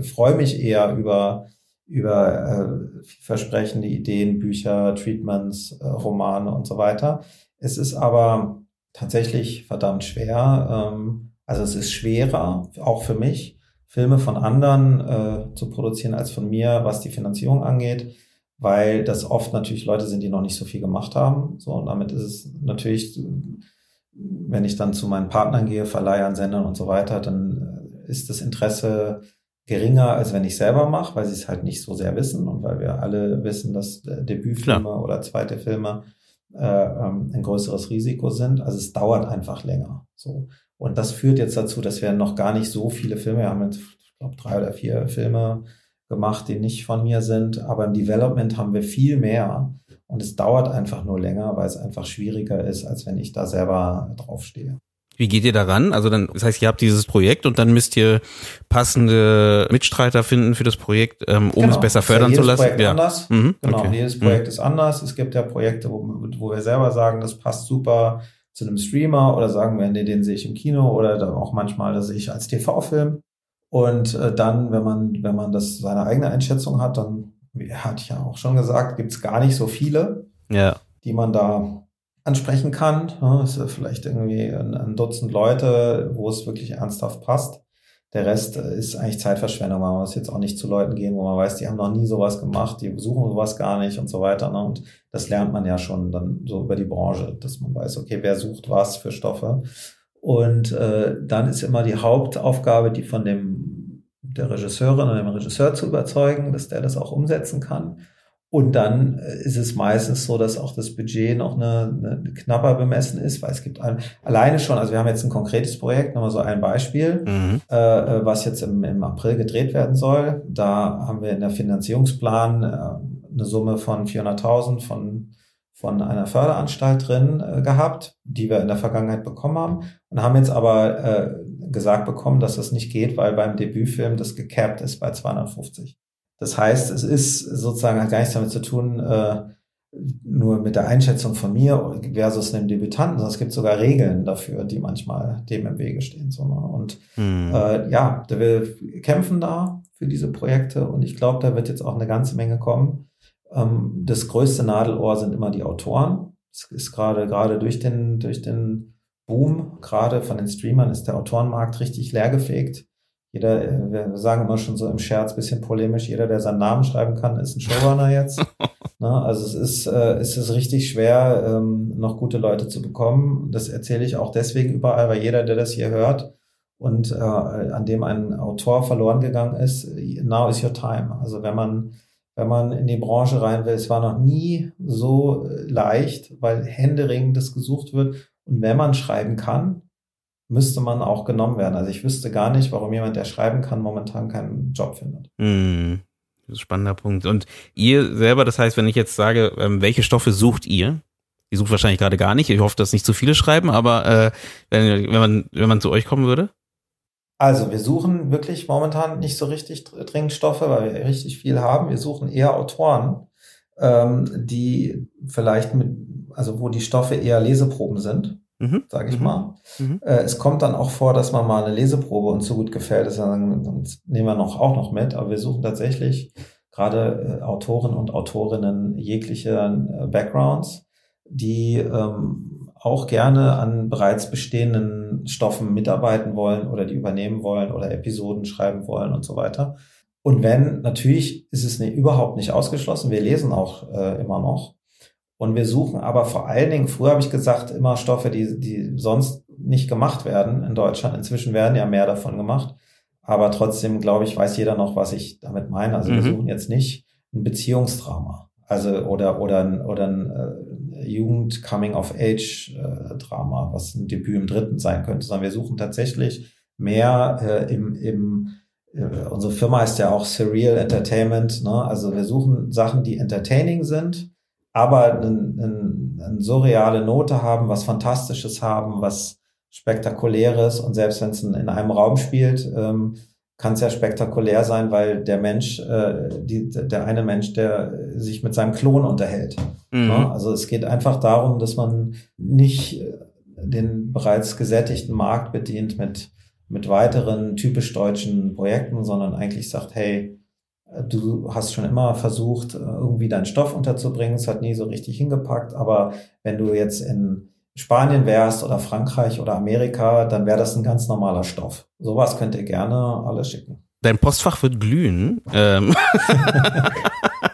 freue mich eher über über äh, versprechende Ideen, Bücher, Treatments, äh, Romane und so weiter. Es ist aber tatsächlich verdammt schwer. Ähm, also es ist schwerer, auch für mich, Filme von anderen äh, zu produzieren als von mir, was die Finanzierung angeht, weil das oft natürlich Leute sind, die noch nicht so viel gemacht haben. So, und damit ist es natürlich, wenn ich dann zu meinen Partnern gehe, Verleihern, Sendern und so weiter, dann äh, ist das Interesse geringer, als wenn ich selber mache, weil sie es halt nicht so sehr wissen und weil wir alle wissen, dass äh, Debütfilme Klar. oder zweite Filme äh, ähm, ein größeres Risiko sind. Also es dauert einfach länger. So. Und das führt jetzt dazu, dass wir noch gar nicht so viele Filme, wir haben jetzt, ich glaube, drei oder vier Filme gemacht, die nicht von mir sind, aber im Development haben wir viel mehr. Und es dauert einfach nur länger, weil es einfach schwieriger ist, als wenn ich da selber draufstehe. Wie geht ihr daran? Also dann, das heißt, ihr habt dieses Projekt und dann müsst ihr passende Mitstreiter finden für das Projekt, ähm, um genau. es besser fördern ja zu lassen. Projekt ja. anders. Mhm. Genau, okay. jedes Projekt mhm. ist anders. Es gibt ja Projekte, wo, wo wir selber sagen, das passt super zu einem Streamer oder sagen wir, nee, den sehe ich im Kino oder auch manchmal, das sehe ich als TV-Film. Und äh, dann, wenn man, wenn man das seine eigene Einschätzung hat, dann, wie hatte ich ja auch schon gesagt, gibt es gar nicht so viele, ja. die man da ansprechen kann. Ja, ist ja vielleicht irgendwie ein, ein Dutzend Leute, wo es wirklich ernsthaft passt. Der Rest äh, ist eigentlich Zeitverschwendung. Man muss jetzt auch nicht zu Leuten gehen, wo man weiß, die haben noch nie sowas gemacht, die besuchen sowas gar nicht und so weiter. Ne? Und das lernt man ja schon dann so über die Branche, dass man weiß, okay, wer sucht was für Stoffe. Und äh, dann ist immer die Hauptaufgabe, die von dem der Regisseurin oder dem Regisseur zu überzeugen, dass der das auch umsetzen kann. Und dann äh, ist es meistens so, dass auch das Budget noch eine, eine knapper bemessen ist, weil es gibt ein, alleine schon, also wir haben jetzt ein konkretes Projekt, nochmal so ein Beispiel, mhm. äh, äh was jetzt im, im April gedreht werden soll. Da haben wir in der Finanzierungsplan äh, eine Summe von 400.000 von von einer Förderanstalt drin äh, gehabt, die wir in der Vergangenheit bekommen haben und haben jetzt aber äh, gesagt bekommen, dass das nicht geht, weil beim Debütfilm das gecapped ist bei 250. Das heißt, es ist sozusagen hat gar nichts damit zu tun, äh, nur mit der Einschätzung von mir versus einem Debütanten, sondern es gibt sogar Regeln dafür, die manchmal dem im Wege stehen. So, ne? Und mhm. äh, ja, wir kämpfen da für diese Projekte und ich glaube, da wird jetzt auch eine ganze Menge kommen. Ähm, das größte Nadelohr sind immer die Autoren. Es ist gerade gerade durch den durch den Boom gerade von den Streamern ist der Autorenmarkt richtig leergefegt. Jeder, äh, wir sagen immer schon so im Scherz, bisschen polemisch, jeder, der seinen Namen schreiben kann, ist ein Showrunner jetzt. Na, also es ist, äh, es ist richtig schwer, ähm, noch gute Leute zu bekommen. Das erzähle ich auch deswegen überall, weil jeder, der das hier hört und äh, an dem ein Autor verloren gegangen ist, now is your time. Also wenn man, wenn man in die Branche rein will, es war noch nie so leicht, weil händeringend das gesucht wird. Und wenn man schreiben kann, müsste man auch genommen werden. Also ich wüsste gar nicht, warum jemand, der schreiben kann, momentan keinen Job findet. Ein spannender Punkt. Und ihr selber, das heißt, wenn ich jetzt sage, ähm, welche Stoffe sucht ihr? Ihr sucht wahrscheinlich gerade gar nicht. Ich hoffe, dass nicht zu viele schreiben, aber äh, wenn, wenn, man, wenn man zu euch kommen würde? Also wir suchen wirklich momentan nicht so richtig dringend Stoffe, weil wir richtig viel haben. Wir suchen eher Autoren, ähm, die vielleicht mit, also wo die Stoffe eher Leseproben sind mhm. sage ich mhm. mal. Mhm. Äh, es kommt dann auch vor, dass man mal eine Leseprobe uns so gut gefällt, dass dann, dann nehmen wir noch auch noch mit. Aber wir suchen tatsächlich gerade äh, Autoren und Autorinnen jegliche äh, Backgrounds, die ähm, auch gerne an bereits bestehenden Stoffen mitarbeiten wollen oder die übernehmen wollen oder Episoden schreiben wollen und so weiter. Und wenn, natürlich ist es ne, überhaupt nicht ausgeschlossen. Wir lesen auch äh, immer noch. Und wir suchen aber vor allen Dingen, früher habe ich gesagt, immer Stoffe, die, die sonst nicht gemacht werden in Deutschland. Inzwischen werden ja mehr davon gemacht. Aber trotzdem, glaube ich, weiß jeder noch, was ich damit meine. Also mhm. wir suchen jetzt nicht ein Beziehungsdrama. Also oder oder oder ein Jugend Coming of Age äh, Drama, was ein Debüt im Dritten sein könnte, sondern wir suchen tatsächlich mehr äh, im, im äh, unsere Firma heißt ja auch Surreal Entertainment, ne? Also wir suchen Sachen, die entertaining sind, aber eine, eine, eine surreale Note haben, was Fantastisches haben, was Spektakuläres und selbst wenn es in, in, einem Raum spielt, ähm, kann es ja spektakulär sein, weil der Mensch, äh, die, der eine Mensch, der sich mit seinem Klon unterhält. Mhm. Ja, also es geht einfach darum, dass man nicht äh, den bereits gesättigten Markt bedient mit, mit weiteren typisch deutschen Projekten, sondern eigentlich sagt, hey, Du hast schon immer versucht, äh, irgendwie deinen Stoff unterzubringen. Es hat nie so richtig hingepackt. Aber wenn du jetzt in, Spanien wärst oder Frankreich oder Amerika, dann wäre das ein ganz normaler Stoff. Sowas könnt ihr gerne alle schicken. Dein Postfach wird glühen. Ähm.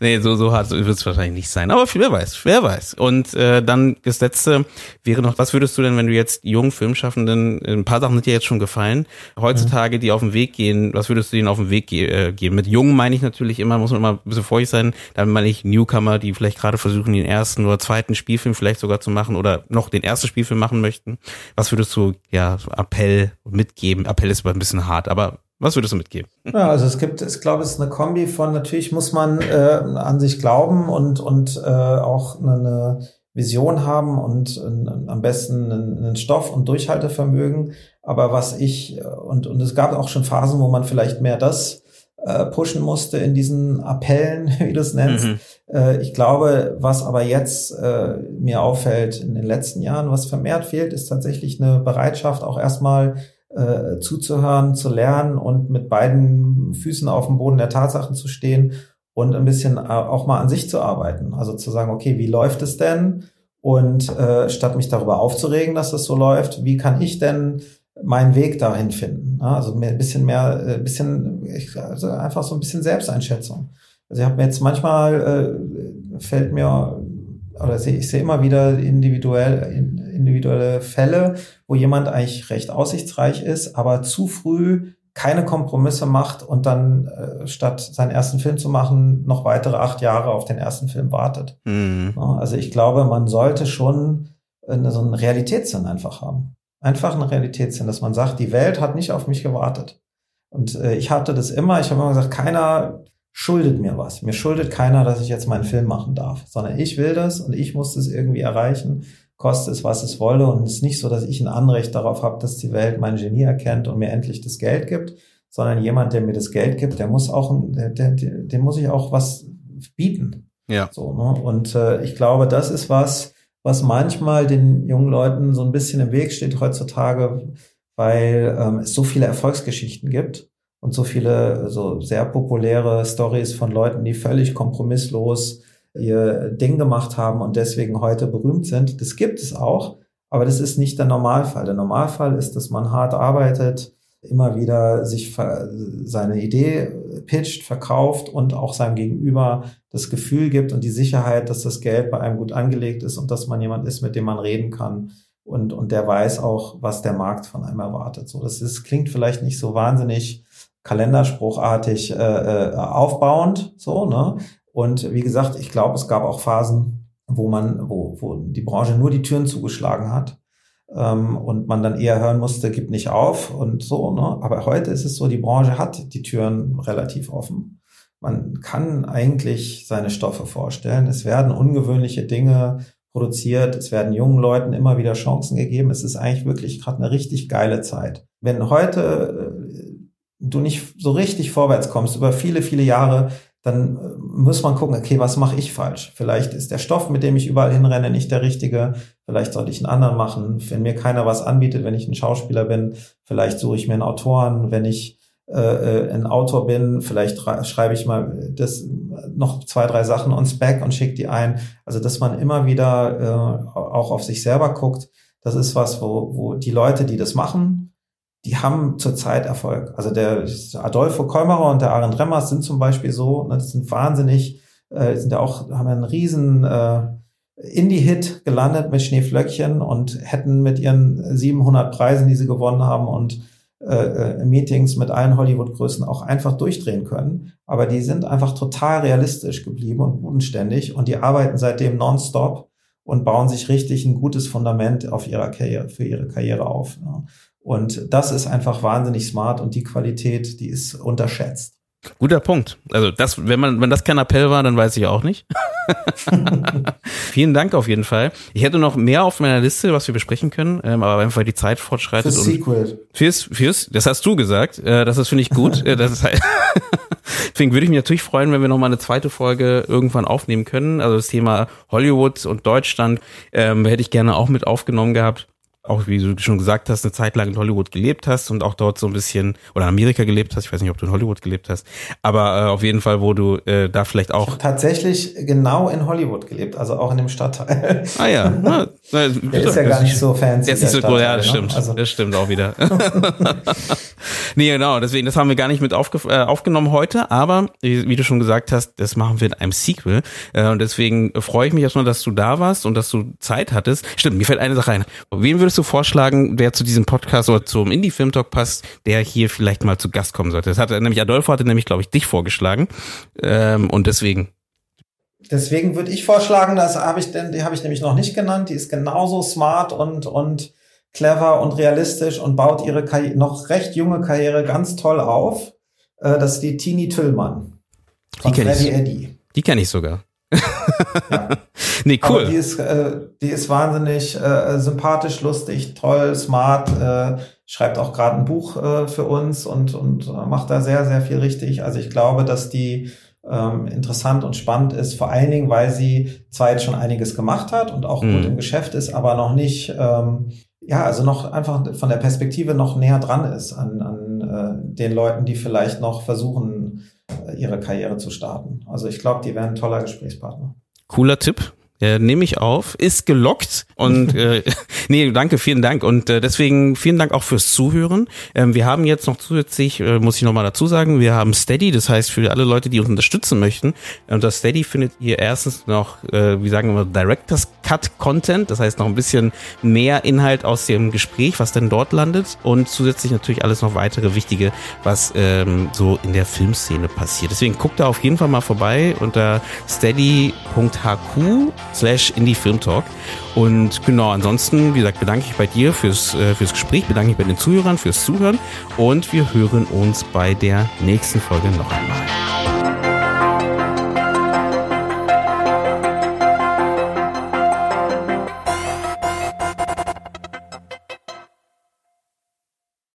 nee, so, so hart wird es wahrscheinlich nicht sein. Aber wer weiß, wer weiß. Und äh, dann das letzte wäre noch, was würdest du denn, wenn du jetzt jungen Filmschaffenden, ein paar Sachen sind dir jetzt schon gefallen, heutzutage, die auf den Weg gehen, was würdest du denen auf den Weg ge äh, geben? Mit jungen meine ich natürlich immer, muss man immer ein bisschen vorsichtig sein, dann meine ich Newcomer, die vielleicht gerade versuchen, den ersten oder zweiten Spielfilm vielleicht sogar zu machen oder noch den ersten Spielfilm machen möchten. Was würdest du, ja, Appell mitgeben? Appell ist aber ein bisschen hart, aber was würdest du mitgeben? Ja, also es gibt, ich glaube, es ist eine Kombi von, natürlich muss man äh, an sich glauben und, und äh, auch eine Vision haben und äh, am besten einen, einen Stoff und Durchhaltevermögen. Aber was ich, und, und es gab auch schon Phasen, wo man vielleicht mehr das äh, pushen musste in diesen Appellen, wie du es nennst. Mhm. Äh, ich glaube, was aber jetzt äh, mir auffällt in den letzten Jahren, was vermehrt fehlt, ist tatsächlich eine Bereitschaft, auch erstmal äh, zuzuhören, zu lernen und mit beiden Füßen auf dem Boden der Tatsachen zu stehen und ein bisschen äh, auch mal an sich zu arbeiten. Also zu sagen, okay, wie läuft es denn? Und äh, statt mich darüber aufzuregen, dass es so läuft, wie kann ich denn meinen Weg dahin finden? Also mehr, ein bisschen mehr, ein äh, bisschen, also einfach so ein bisschen Selbsteinschätzung. Also ich habe mir jetzt manchmal äh, fällt mir oder ich sehe immer wieder individuell individuelle Fälle, wo jemand eigentlich recht aussichtsreich ist, aber zu früh keine Kompromisse macht und dann äh, statt seinen ersten Film zu machen, noch weitere acht Jahre auf den ersten Film wartet. Mhm. Also ich glaube, man sollte schon eine, so einen Realitätssinn einfach haben. Einfach einen Realitätssinn, dass man sagt, die Welt hat nicht auf mich gewartet. Und äh, ich hatte das immer, ich habe immer gesagt, keiner schuldet mir was. Mir schuldet keiner, dass ich jetzt meinen Film machen darf, sondern ich will das und ich muss das irgendwie erreichen koste es, was es wolle. Und es ist nicht so, dass ich ein Anrecht darauf habe, dass die Welt mein Genie erkennt und mir endlich das Geld gibt, sondern jemand, der mir das Geld gibt, der muss auch, der, der, dem muss ich auch was bieten. Ja. So, ne? Und äh, ich glaube, das ist was, was manchmal den jungen Leuten so ein bisschen im Weg steht heutzutage, weil ähm, es so viele Erfolgsgeschichten gibt und so viele so sehr populäre Stories von Leuten, die völlig kompromisslos ihr Ding gemacht haben und deswegen heute berühmt sind. Das gibt es auch, aber das ist nicht der Normalfall. Der Normalfall ist, dass man hart arbeitet, immer wieder sich seine Idee pitcht, verkauft und auch seinem Gegenüber das Gefühl gibt und die Sicherheit, dass das Geld bei einem gut angelegt ist und dass man jemand ist, mit dem man reden kann und, und der weiß auch, was der Markt von einem erwartet. So, das ist, klingt vielleicht nicht so wahnsinnig kalenderspruchartig äh, äh aufbauend, so, ne? Und wie gesagt, ich glaube, es gab auch Phasen, wo man, wo, wo die Branche nur die Türen zugeschlagen hat ähm, und man dann eher hören musste, gib nicht auf und so. Ne? Aber heute ist es so, die Branche hat die Türen relativ offen. Man kann eigentlich seine Stoffe vorstellen. Es werden ungewöhnliche Dinge produziert. Es werden jungen Leuten immer wieder Chancen gegeben. Es ist eigentlich wirklich gerade eine richtig geile Zeit. Wenn heute äh, du nicht so richtig vorwärts kommst über viele, viele Jahre, dann äh, muss man gucken, okay, was mache ich falsch? Vielleicht ist der Stoff, mit dem ich überall hinrenne, nicht der richtige. Vielleicht sollte ich einen anderen machen. Wenn mir keiner was anbietet, wenn ich ein Schauspieler bin, vielleicht suche ich mir einen Autoren. Wenn ich äh, äh ein Autor bin, vielleicht schreibe ich mal das noch zwei, drei Sachen on Spec und schicke die ein. Also, dass man immer wieder äh, auch auf sich selber guckt. Das ist was, wo, wo die Leute, die das machen, die haben zurzeit Erfolg. Also der Adolfo Kolmerer und der Arend Remmers sind zum Beispiel so, ne, das sind wahnsinnig, äh, sind ja auch, haben einen riesen äh, Indie-Hit gelandet mit Schneeflöckchen und hätten mit ihren 700 Preisen, die sie gewonnen haben und äh, äh, Meetings mit allen Hollywood-Größen auch einfach durchdrehen können. Aber die sind einfach total realistisch geblieben und bodenständig und die arbeiten seitdem nonstop und bauen sich richtig ein gutes Fundament auf ihrer Karriere, für ihre Karriere auf. Ja. Und das ist einfach wahnsinnig smart und die Qualität, die ist unterschätzt. Guter Punkt. Also das, wenn man, wenn das kein Appell war, dann weiß ich auch nicht. Vielen Dank auf jeden Fall. Ich hätte noch mehr auf meiner Liste, was wir besprechen können, ähm, aber einfach die Zeit fortschreitet. Fürs Sequel. Fürs, fürs, das hast du gesagt. Äh, das ist finde ich gut. Äh, das ist halt Deswegen würde ich mich natürlich freuen, wenn wir noch mal eine zweite Folge irgendwann aufnehmen können. Also das Thema Hollywood und Deutschland ähm, hätte ich gerne auch mit aufgenommen gehabt. Auch wie du schon gesagt hast, eine Zeit lang in Hollywood gelebt hast und auch dort so ein bisschen, oder in Amerika gelebt hast, ich weiß nicht, ob du in Hollywood gelebt hast, aber äh, auf jeden Fall, wo du äh, da vielleicht auch. tatsächlich genau in Hollywood gelebt, also auch in dem Stadtteil. Ah ja, na, na, der ist ja gar nicht so fancy. Der ist nicht so cool, ja, das ne? stimmt. Also. Das stimmt auch wieder. nee, genau, deswegen, das haben wir gar nicht mit aufge äh, aufgenommen heute, aber wie, wie, du schon gesagt hast, das machen wir in einem Sequel. Äh, und deswegen freue ich mich erstmal, dass du da warst und dass du Zeit hattest. Stimmt, mir fällt eine Sache ein. Wen würdest du vorschlagen, wer zu diesem Podcast oder zum Indie-Film-Talk passt, der hier vielleicht mal zu Gast kommen sollte? Das hatte nämlich Adolfo hatte nämlich, glaube ich, dich vorgeschlagen. Ähm, und deswegen Deswegen würde ich vorschlagen, das habe ich denn, die habe ich nämlich noch nicht genannt. Die ist genauso smart und und clever und realistisch und baut ihre Karri noch recht junge Karriere ganz toll auf. Äh, das ist die Tini Tillmann. Von die kenne ich. Eddie. Die kenne ich sogar. Ja. Nee, cool. Aber die ist, äh, die ist wahnsinnig äh, sympathisch, lustig, toll, smart, äh, schreibt auch gerade ein Buch äh, für uns und, und macht da sehr, sehr viel richtig. Also ich glaube, dass die ähm, interessant und spannend ist, vor allen Dingen, weil sie zwar jetzt schon einiges gemacht hat und auch mhm. gut im Geschäft ist, aber noch nicht, ähm, ja, also noch einfach von der Perspektive noch näher dran ist an, an äh, den Leuten, die vielleicht noch versuchen, äh, ihre Karriere zu starten. Also ich glaube, die wären ein toller Gesprächspartner. Cooler Tipp. Äh, nehme ich auf, ist gelockt und äh, nee, danke, vielen Dank und äh, deswegen vielen Dank auch fürs Zuhören. Ähm, wir haben jetzt noch zusätzlich, äh, muss ich nochmal dazu sagen, wir haben Steady, das heißt für alle Leute, die uns unterstützen möchten, unter Steady findet ihr erstens noch, äh, wie sagen wir, Directors Cut Content, das heißt noch ein bisschen mehr Inhalt aus dem Gespräch, was denn dort landet und zusätzlich natürlich alles noch weitere wichtige, was ähm, so in der Filmszene passiert. Deswegen guckt da auf jeden Fall mal vorbei unter steady.hq slash Indie Film Talk. Und genau, ansonsten, wie gesagt, bedanke ich bei dir fürs, äh, fürs Gespräch, bedanke ich bei den Zuhörern fürs Zuhören und wir hören uns bei der nächsten Folge noch einmal.